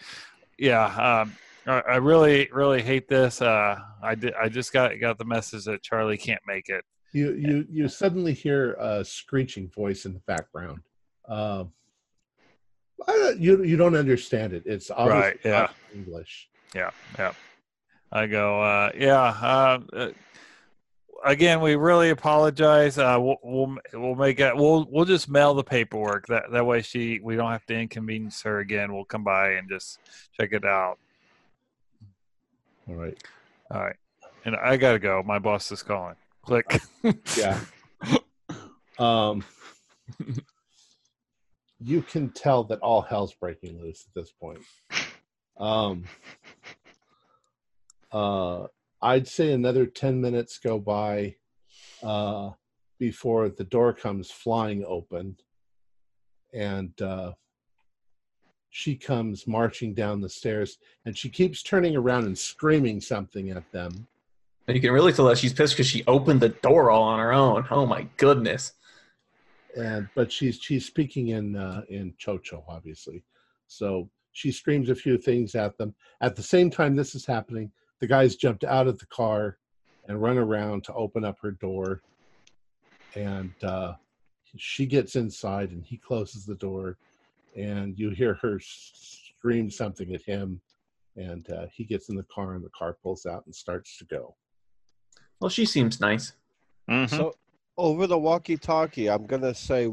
yeah. Um, I, I really, really hate this. Uh, I did. I just got got the message that Charlie can't make it. you you you suddenly hear a screeching voice in the background um I, you you don't understand it it's obviously Right, yeah. english Yeah. Yeah. I go. Uh, yeah. Uh, uh, again, we really apologize. Uh, we'll, we'll we'll make it. We'll we'll just mail the paperwork. That that way, she we don't have to inconvenience her again. We'll come by and just check it out. all right All right. And I gotta go. My boss is calling. Click. yeah [LAUGHS] um you can tell that all hell's breaking loose at this point um uh i'd say another 10 minutes go by uh before the door comes flying open and uh she comes marching down the stairs and she keeps turning around and screaming something at them And you can really tell that she's pissed because she opened the door all on her own. Oh my goodness. and but she's she's speaking in uh, in Cho-Cho, obviously. So she screams a few things at them. At the same time this is happening, the guys jumped out of the car and run around to open up her door, and uh, she gets inside and he closes the door, and you hear her scream something at him, and uh, he gets in the car and the car pulls out and starts to go. Well, she seems nice. Mhm. So over the walkie-talkie, I'm gonna say,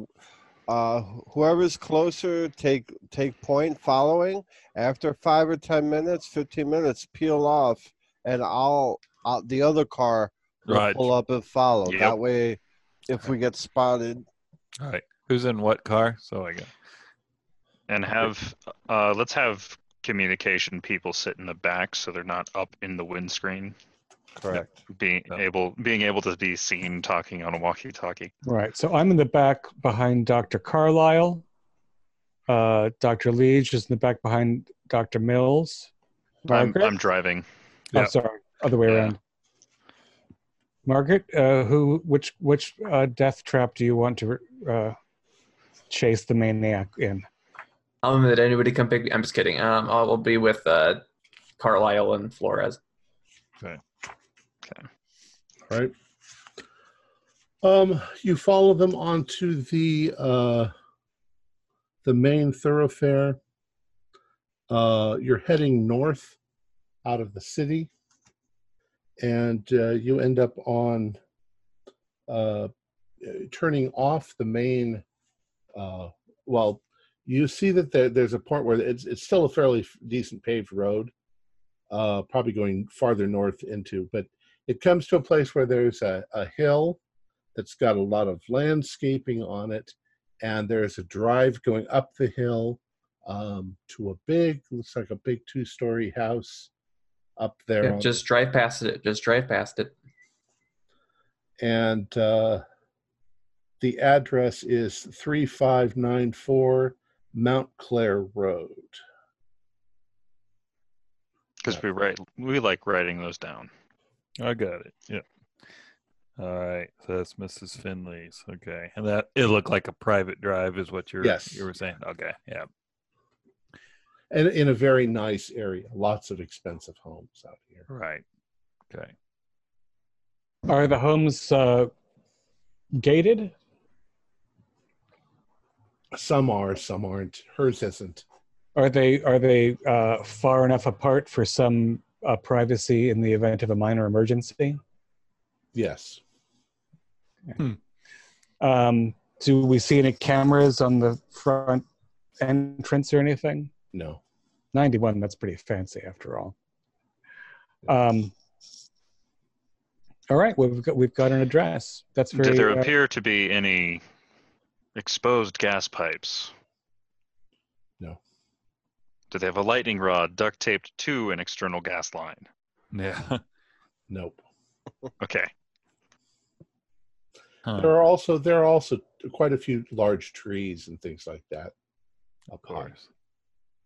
uh, whoever's closer, take take point following. After five or ten minutes, fifteen minutes, peel off, and I'll, I'll the other car will Right. pull up and follow. Yep. That way, if we get spotted, All right. Who's in what car? So I go. and have uh, let's have communication people sit in the back so they're not up in the windscreen correct. being Yeah. able being able to be seen talking on a walkie-talkie Right. So I'm in the back behind Dr. Carlisle. Uh, Dr. Leach is in the back behind Dr. Mills. I'm, Margaret? I'm driving Oh, Yeah. sorry, other way Yeah. around. Margaret, uh, who, which, which uh, death trap do you want to uh, chase the maniac in? Um, did anybody come pick me? I'm just kidding. Um, I will be with uh, Carlisle and Flores. Right? Um, you follow them onto the uh, the main thoroughfare. Uh, you're heading north out of the city, and uh, you end up on uh, turning off the main. Uh, well, you see that there, there's a point where it's it's still a fairly decent paved road, uh, probably going farther north into, but it comes to a place where there's a, a hill that's got a lot of landscaping on it and there's a drive going up the hill um, to a big looks like a big two-story house up there Yeah, on- just drive past it. Just drive past it. and uh, the address is 3594 mount clare road because we write we like writing those down I got it. Yep. All right. So that's Mrs. Finley's. Okay. And that it looked like a private drive is what you're Yes. you were saying. Okay. Yeah. and in a very nice area lots of expensive homes out here Right. Okay. Are the homes uh, gated? Some are, some aren't. Hers isn't. Are they are they uh, far enough apart for some uh, privacy in the event of a minor emergency? Yes. Um, do we see any cameras on the front entrance or anything? No. 91, that's pretty fancy after all. Um, all right, well, we've got we've got an address. That's very Did there uh, appear to be any exposed gas pipes? No. Did they have a lightning rod duct taped to an external gas line? Yeah. [LAUGHS] Nope. Okay. Huh. There are also there are also quite a few large trees and things like that. Of course.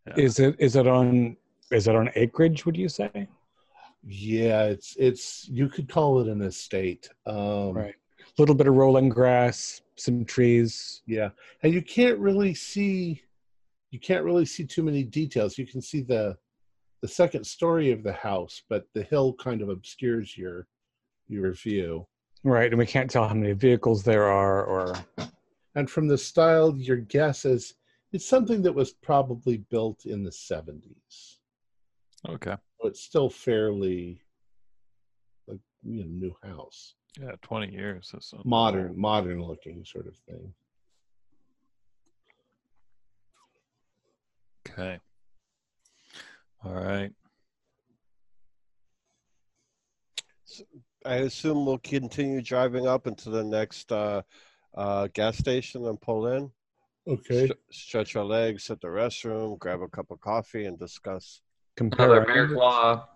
Yeah. is it is it on is it on acreage? Would you say? Yeah, it's it's you could call it an estate. Um, Right. A little bit of rolling grass, some trees. Yeah, and you can't really see you can't really see too many details. You can see the the second story of the house, but the hill kind of obscures your your view. Right, and we can't tell how many vehicles there are, or And from the style, your guess is it's something that was probably built in the 70s. Okay. So it's still fairly like you know new house, Yeah, 20 years. That's not modern modern looking sort of thing. Okay. All right. I assume we'll continue driving up into the next uh, uh, gas station and pull in. Okay. St- stretch our legs, hit the restroom, grab a cup of coffee, and discuss. compare. Another our bear numbers. claw.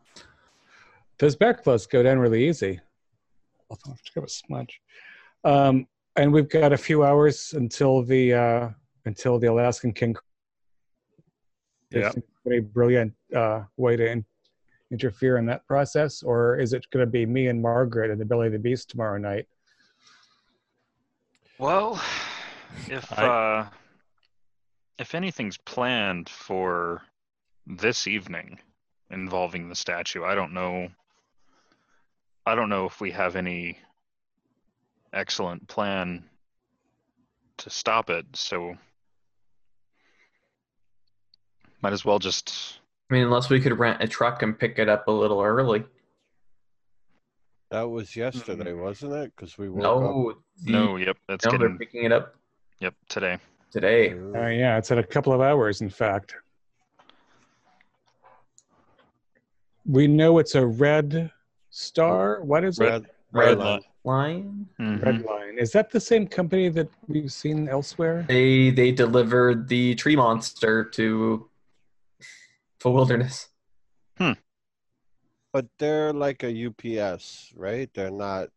Those bear claws go down really easy. I'll have to grab a smudge. Um, and we've got a few hours until the uh, until the Alaskan King. Yeah. Very brilliant uh, way to in- interfere in that process, or is it going to be me and Margaret and the Belly of the Beast tomorrow night? Well, if I- uh, if anything's planned for this evening involving the statue, I don't know. I don't know if we have any excellent plan to stop it. So might as well just I mean, unless we could rent a truck and pick it up a little early. That was yesterday, wasn't it? Because we woke No, the, no. Yep, that's no, they're getting picking it up yep today. today. up. Uh, yeah, it's in a couple of hours, in fact. We know it's a red star. What is it? Red, Red red line. Line. Mhm. Red Line. Is that the same company that we've seen elsewhere? They they delivered the tree monster to for wilderness. Hmm. But they're like a UPS, right? They're not.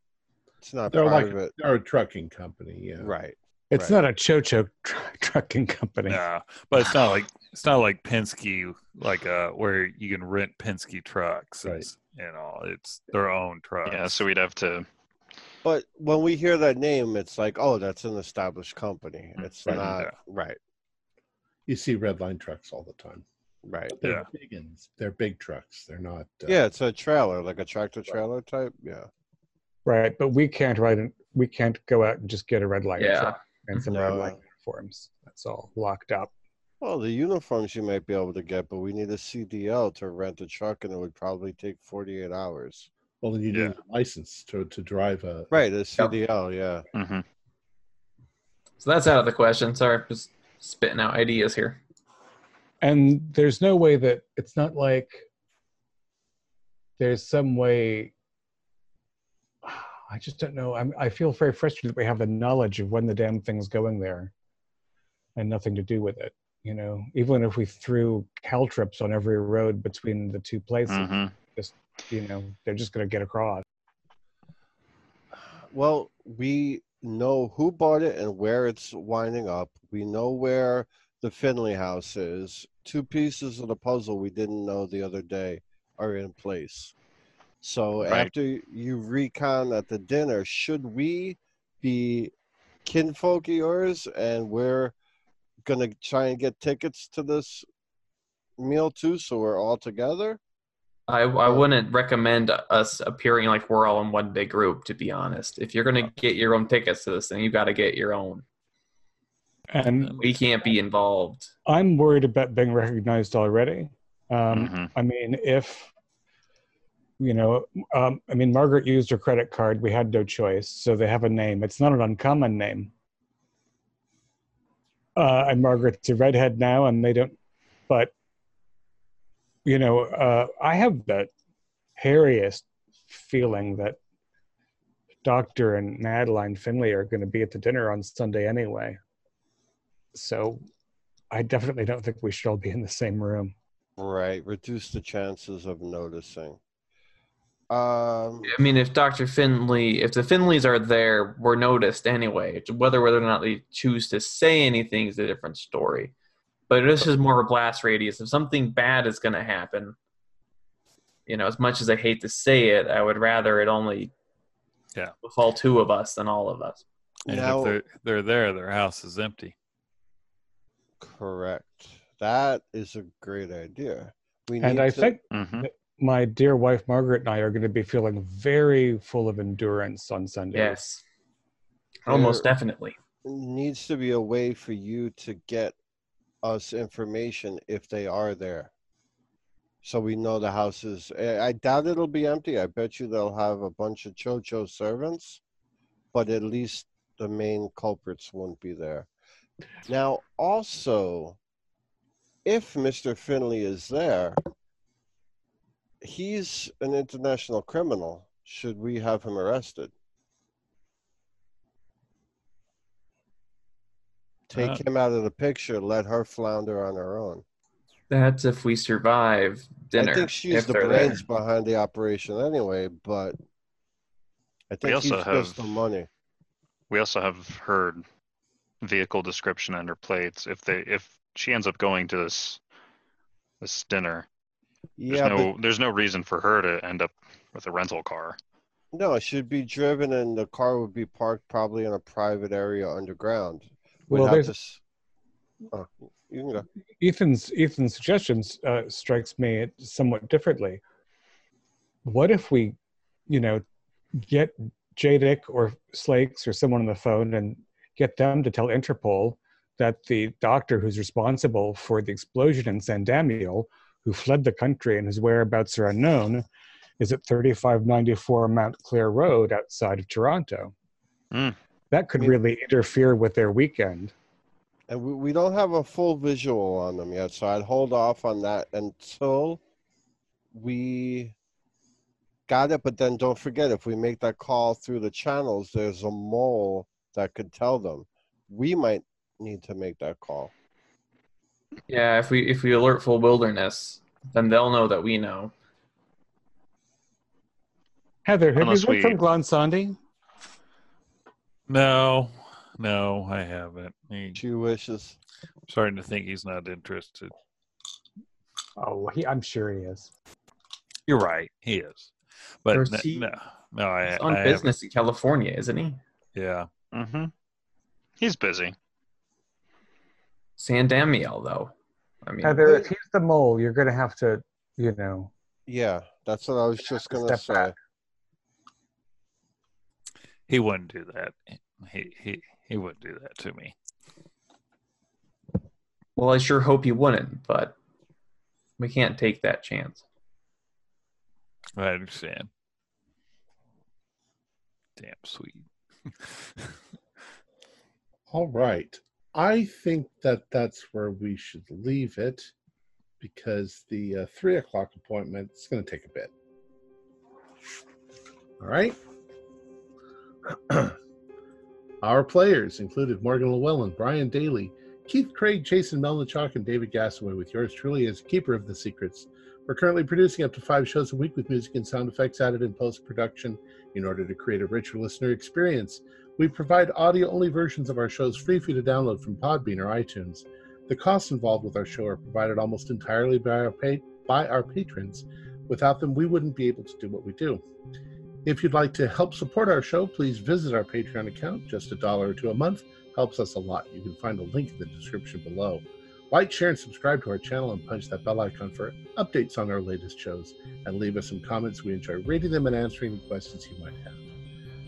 It's not They're like private, they're a trucking company, yeah. right? It's Right. not a Cho-Cho tr- [LAUGHS] trucking company. Yeah, but it's not like it's not like Penske, like uh, where you can rent Penske trucks. Right. It's, you know, it's their own trucks. Yeah, so we'd have to. But when we hear that name, it's like, oh, that's an established company. Mm, It's right, not yeah. right, You see red line trucks all the time. Right. But they're Yeah. big ones. They're big trucks. They're not. Uh, Yeah, it's a trailer, like a tractor trailer type. Yeah. Right, but we can't write it. We can't go out and just get a red light Yeah. truck and some red light line uniforms. That's all locked up. Well, the uniforms you might be able to get, but we need a CDL to rent a truck, and it would probably take 48 hours. Well, then you Yeah. need a license to to drive a. Right, a CDL, yeah. hmm So that's out of the question. Sorry, just spitting out ideas here. And there's no way that it's not like there's some way. [SIGHS] I just don't know. I'm, I feel very frustrated that we have the knowledge of when the damn thing's going there, and nothing to do with it. You know, even if we threw caltrops on every road between the two places, hmm you know, they're just going to get across. Well, we know who bought it and where it's winding up. We know where the Finley house is. Two pieces of the puzzle we didn't know the other day are in place. So Right. after you recon at the dinner, should we be kinfolk of yours and we're gonna try and get tickets to this meal too, so we're all together? I, I wouldn't recommend us appearing like we're all in one big group, to be honest. If you're going to oh. get your own tickets to this thing, you got to get your own. And We can't be involved. I'm worried about being recognized already. Um, Mhm. I mean, if you know, um, I mean, Margaret used her credit card. We had no choice, so they have a name. It's not an uncommon name. Uh, and Margaret's a redhead now, and they don't. But you know, uh, I have the hairiest feeling that Doctor and Madeline Finley are going to be at the dinner on Sunday anyway. So, I definitely don't think we should all be in the same room. Right. Reduce the chances of noticing. Um, I mean, if Dr. Finley, if the Finleys are there, we're noticed anyway. Whether whether or not they choose to say anything is a different story. But this is more of a blast radius. If something bad is going to happen, you know, as much as I hate to say it, I would rather it only Yeah. befall two of us than all of us. And Now- if they're they're there, their house is empty. Correct. That is a great idea. We And need I to- think Mhm. my dear wife Margaret and I are going to be feeling very full of endurance on Sunday. Yes. Almost There- definitely. needs to be a way for you to get us information if they are there. So we know the house is. I I doubt it'll be empty. I bet you they'll have a bunch of Cho-Cho servants, but at least the main culprits won't be there. Now, also, if Mr. Finley is there, he's an international criminal. Should we have him arrested? Take Uh, him out of the picture. Let her flounder on her own. That's if we survive dinner. I think she's the they're brains behind the operation anyway, but I think also he's just the money. We also have heard vehicle description under plates. If they if she ends up going to this this dinner, there's Yeah, no there's no reason for her to end up with a rental car. no, it should be driven and the car would be parked probably in a private area underground. We'd Well, there's to s- oh, you can go. Ethan's Ethan's suggestions uh, strikes me somewhat differently. What if we, you know, get Jadick or Slakes or someone on the phone and get them to tell Interpol that the doctor who's responsible for the explosion in San Damiel, who fled the country and whose whereabouts are unknown, is at 3594 Mount Clair Road outside of Toronto. Hmm. That could Yeah. really interfere with their weekend. And we, we don't have a full visual on them yet, so I'd hold off on that until we got it. But then don't forget, if we make that call through the channels, there's a mole that could tell them. We might need to make that call. Yeah, if we if we alert full wilderness, then they'll know that we know. Heather, have Unless you heard we- from Glonsandi? No, no, I haven't. He, She wishes. I'm starting to think he's not interested. Oh, he, I'm sure he is. You're right, he is. But n- he- no, no, I, He's on I business in California, isn't he? Yeah, Mm-hmm. He's busy. San Damiel, though. I mean, Heather, if he's the mole, you're going to have to, you know, Yeah, that's what I was just gonna say. back. he wouldn't do that. He he he wouldn't do that to me. well, I sure hope he wouldn't, but we can't take that chance. I understand. Damn sweet. All right. I think that that's where we should leave it because the uh, three o'clock appointment is going to take a bit. All right. [CLEARS THROAT] Our players included Morgan Llewellyn, Brian Daly, Keith Craig, Jason Melnichuk, and David Gassaway, with yours truly as keeper of the secrets. We're currently producing up to five shows a week with music and sound effects added in post production in order to create a richer listener experience. We provide audio only versions of our shows free for you to download from Podbean or iTunes. The costs involved with our show are provided almost entirely by our, pa- by our patrons. Without them, we wouldn't be able to do what we do. If you'd like to help support our show, please visit our Patreon account. Just a dollar or two a month helps us a lot. You can find a link in the description below. Like, share, and subscribe to our channel and punch that bell icon for updates on our latest shows. And leave us some comments. We enjoy reading them and answering the questions you might have.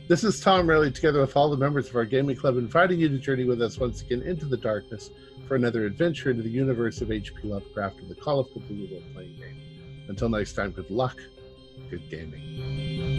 This is Tom Rayleigh, together with all the members of our gaming club, inviting you to journey with us once again into the darkness for another adventure into the universe of H.P. Lovecraft and the Call of Cthulhu role playing game. Until next time, good luck, good gaming.